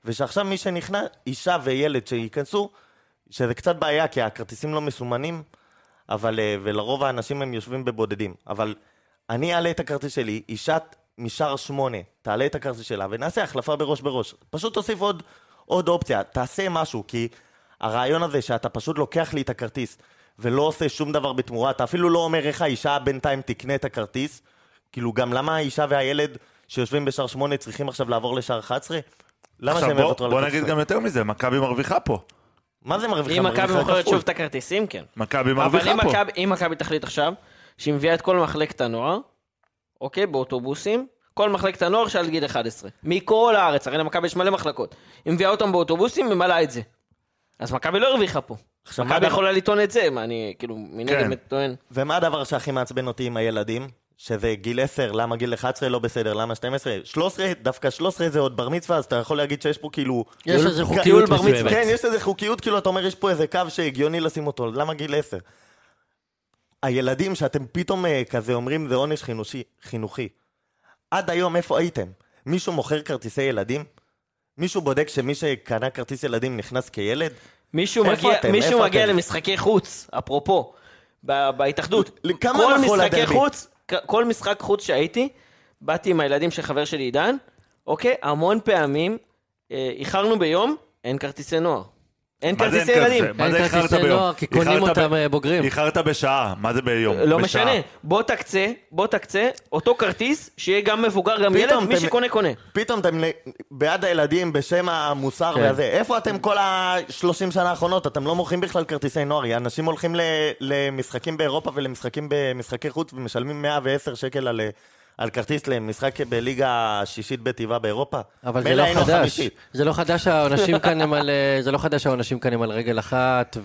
ושעכשיו מי שנכנס, אישה וילד שייכנסו, שזה קצת בעיה, כי הכרטיסים לא מסומנים, אבל, אה, ולרוב האנשים הם יושבים בבודדים. אבל אני אעלה את הכרטיס שלי, אישה משער שמונה, תעלה את הכרטיס שלה, ונעשה החלפה בראש בראש. פשוט תוסיף עוד, עוד אופציה, תעשה משהו, כי הרעיון הזה שאתה פשוט לוקח לי את הכרטיס, ולא עושה שום דבר בתמורה, אתה אפילו לא אומר איך האישה בינתיים תקנה את הכרטיס, כאילו גם למה האישה והילד שיושבים בשער שמונה צריכים עכשיו לעבור לשער 11? למה שהם בוא, יוותרו על בוא הכרטיס? נגיד גם יותר מזה, מכבי מרוויחה פה. מה זה מרוויחה? אם מכבי מוכרת. שוב את הכרטיסים, כן. מכבי אבל מרוויחה אם פה. מכבי- אם מכבי תחליט עכשיו, שהיא מביאה את כל מחלקת הנוער, אוקיי, באוטובוסים, כל מחלקת הנוער שעד גיל 11. מכל הארץ, הרי למכבי יש מלא מחלקות. היא מביאה אותם באוטובוסים, ממלאה את זה. אז מכבי לא הרוויחה פה. עכשיו, מכבי יכולה לטעון את זה, מה אני, כאילו, מנגד כן. טוען. ומה הדבר שהכי מעצבן אותי עם הילדים? שזה גיל 10, למה גיל 11 לא בסדר, למה 12? 13, דווקא 13 זה עוד בר מצווה, אז אתה יכול להגיד שיש פה כאילו... יש איזה חוקיות. מסוימת. כן, יש איזה חוקיות, כאילו, אתה אומר, יש פה איזה קו שהגיוני לשים אותו, למה גיל 10? הילדים שאתם פתאום אה, כזה אומרים זה עונש חינושי, חינוכי. עד היום איפה הייתם? מישהו מוכר כרטיסי ילדים? מישהו בודק שמי שקנה כרטיס ילדים נכנס כילד? מישהו מגיע, אתם? מישהו איפה מגיע אתם? למשחקי חוץ, אפרופו, בהתאחדות. כמה כל משחקי? חוץ, כל משחק חוץ שהייתי, באתי עם הילדים של חבר שלי עידן, אוקיי? המון פעמים אה, איחרנו ביום, אין כרטיסי נוער. אין כרטיסי אין ילדים. כרטיסי? מה אין זה איחרת כרטיסי ביום? נוער, כי קונים אותם אה, בוגרים. איחרת בשעה, מה זה ביום? לא. משנה, בוא תקצה, בוא תקצה, אותו כרטיס, שיהיה גם מבוגר, גם ילד, מי שקונה, קונה. פתאום אתם בעד הילדים בשם המוסר כן. והזה. איפה אתם כל ה-30 שנה האחרונות? אתם לא מוכרים בכלל כרטיסי נוער. אנשים הולכים למשחקים באירופה ולמשחקים במשחקי חוץ ומשלמים 110 שקל על, על כרטיס למשחק בליגה השישית בטבעה באירופה. אבל זה לא חדש. חמישית. זה לא חדש שהעונשים כאן הם על... אה, זה לא חדש שהעונשים כאן הם על רגל אחת,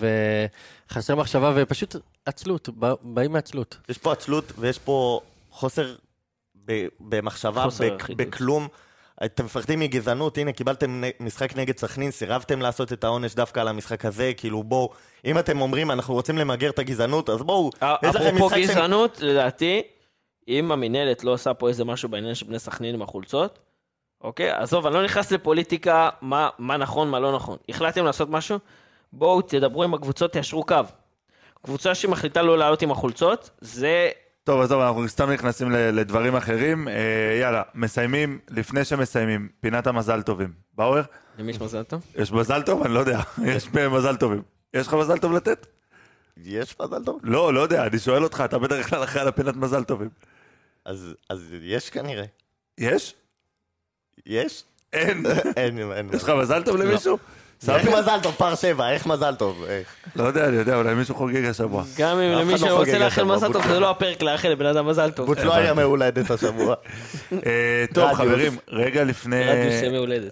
וחסר מחשבה, ופשוט עצלות, באים מעצלות. יש פה עצלות ויש פה חוסר ב- במחשבה, חוסר בק-. בכלום. אתם מפחדים מגזענות, הנה קיבלתם משחק נגד סכנין, סירבתם לעשות את העונש דווקא על המשחק הזה, כאילו בואו, אם אתם אומרים אנחנו רוצים למגר את הגזענות, אז בואו, לכם אפרופו. גזענות, לדעתי, אם המינהלת לא עושה פה איזה משהו בעניין של בני סכנין עם החולצות, אוקיי? עזוב, אני לא נכנס לפוליטיקה, מה, מה נכון, מה לא נכון. החלטתם לעשות משהו? בואו תדברו עם הקבוצות, תיישרו קו. קבוצה שמחליטה לא לעלות עם החולצות, זה... טוב, עזוב, אנחנו סתם נכנסים ל- לדברים אחרים. אה, יאללה, מסיימים, לפני שמסיימים, פינת המזל טובים. באואר? למי יש מזל טוב? יש מזל טוב? אני לא יודע. יש מזל טובים. יש לך מזל טוב לתת? יש מזל טוב? לא, לא יודע, אני שואל אותך, אתה בדרך כלל אחראי על הפינת מזל טובים. אז, אז יש כנראה. יש? יש? אין. אין, אין. יש לך מזל טוב למישהו? איך סמי? מזל טוב, פר שבע, איך מזל טוב? איך? לא יודע, אני יודע, אולי מישהו חוגג השבוע. גם אם למי לא שרוצה חוגג לאחל מזל טוב, בוטלו. זה לא הפרק לאחל לבן אדם מזל טוב. בוט לא היה מהולדת השבוע. אה, טוב. חברים, רגע לפני...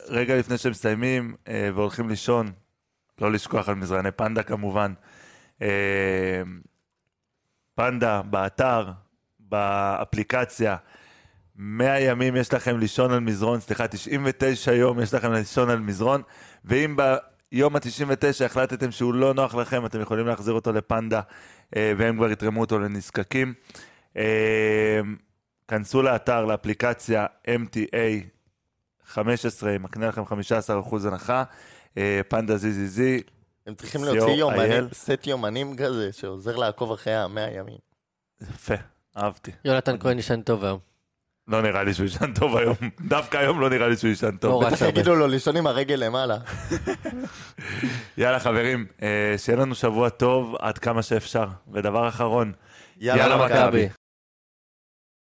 רגע לפני שמסיימים אה, והולכים לישון, לא לשכוח על מזרני פנדה כמובן. אה, פנדה באתר, באפליקציה, 100 ימים יש לכם לישון על מזרון, סליחה, 99 יום יש לכם לישון על מזרון, ואם ביום ה-99 החלטתם שהוא לא נוח לכם, אתם יכולים להחזיר אותו לפנדה, אה, והם כבר יתרמו אותו לנזקקים. אה, כנסו לאתר, לאפליקציה MTA 15, מקנה לכם 15% הנחה, אה, פנדה ZZZ, הם צריכים להוציא יומנים. סט יומנים כזה, שעוזר לעקוב אחרי המאה ימים. יפה, אהבתי. יונתן כהן ישן טוב היום. לא נראה לי שהוא ישן טוב היום, דווקא היום לא נראה לי שהוא ישן לא טוב. רץ בטח. יגידו לו לישון עם הרגל למעלה. יאללה חברים, אה, שיהיה לנו שבוע טוב עד כמה שאפשר. ודבר אחרון, יאללה. מכבי.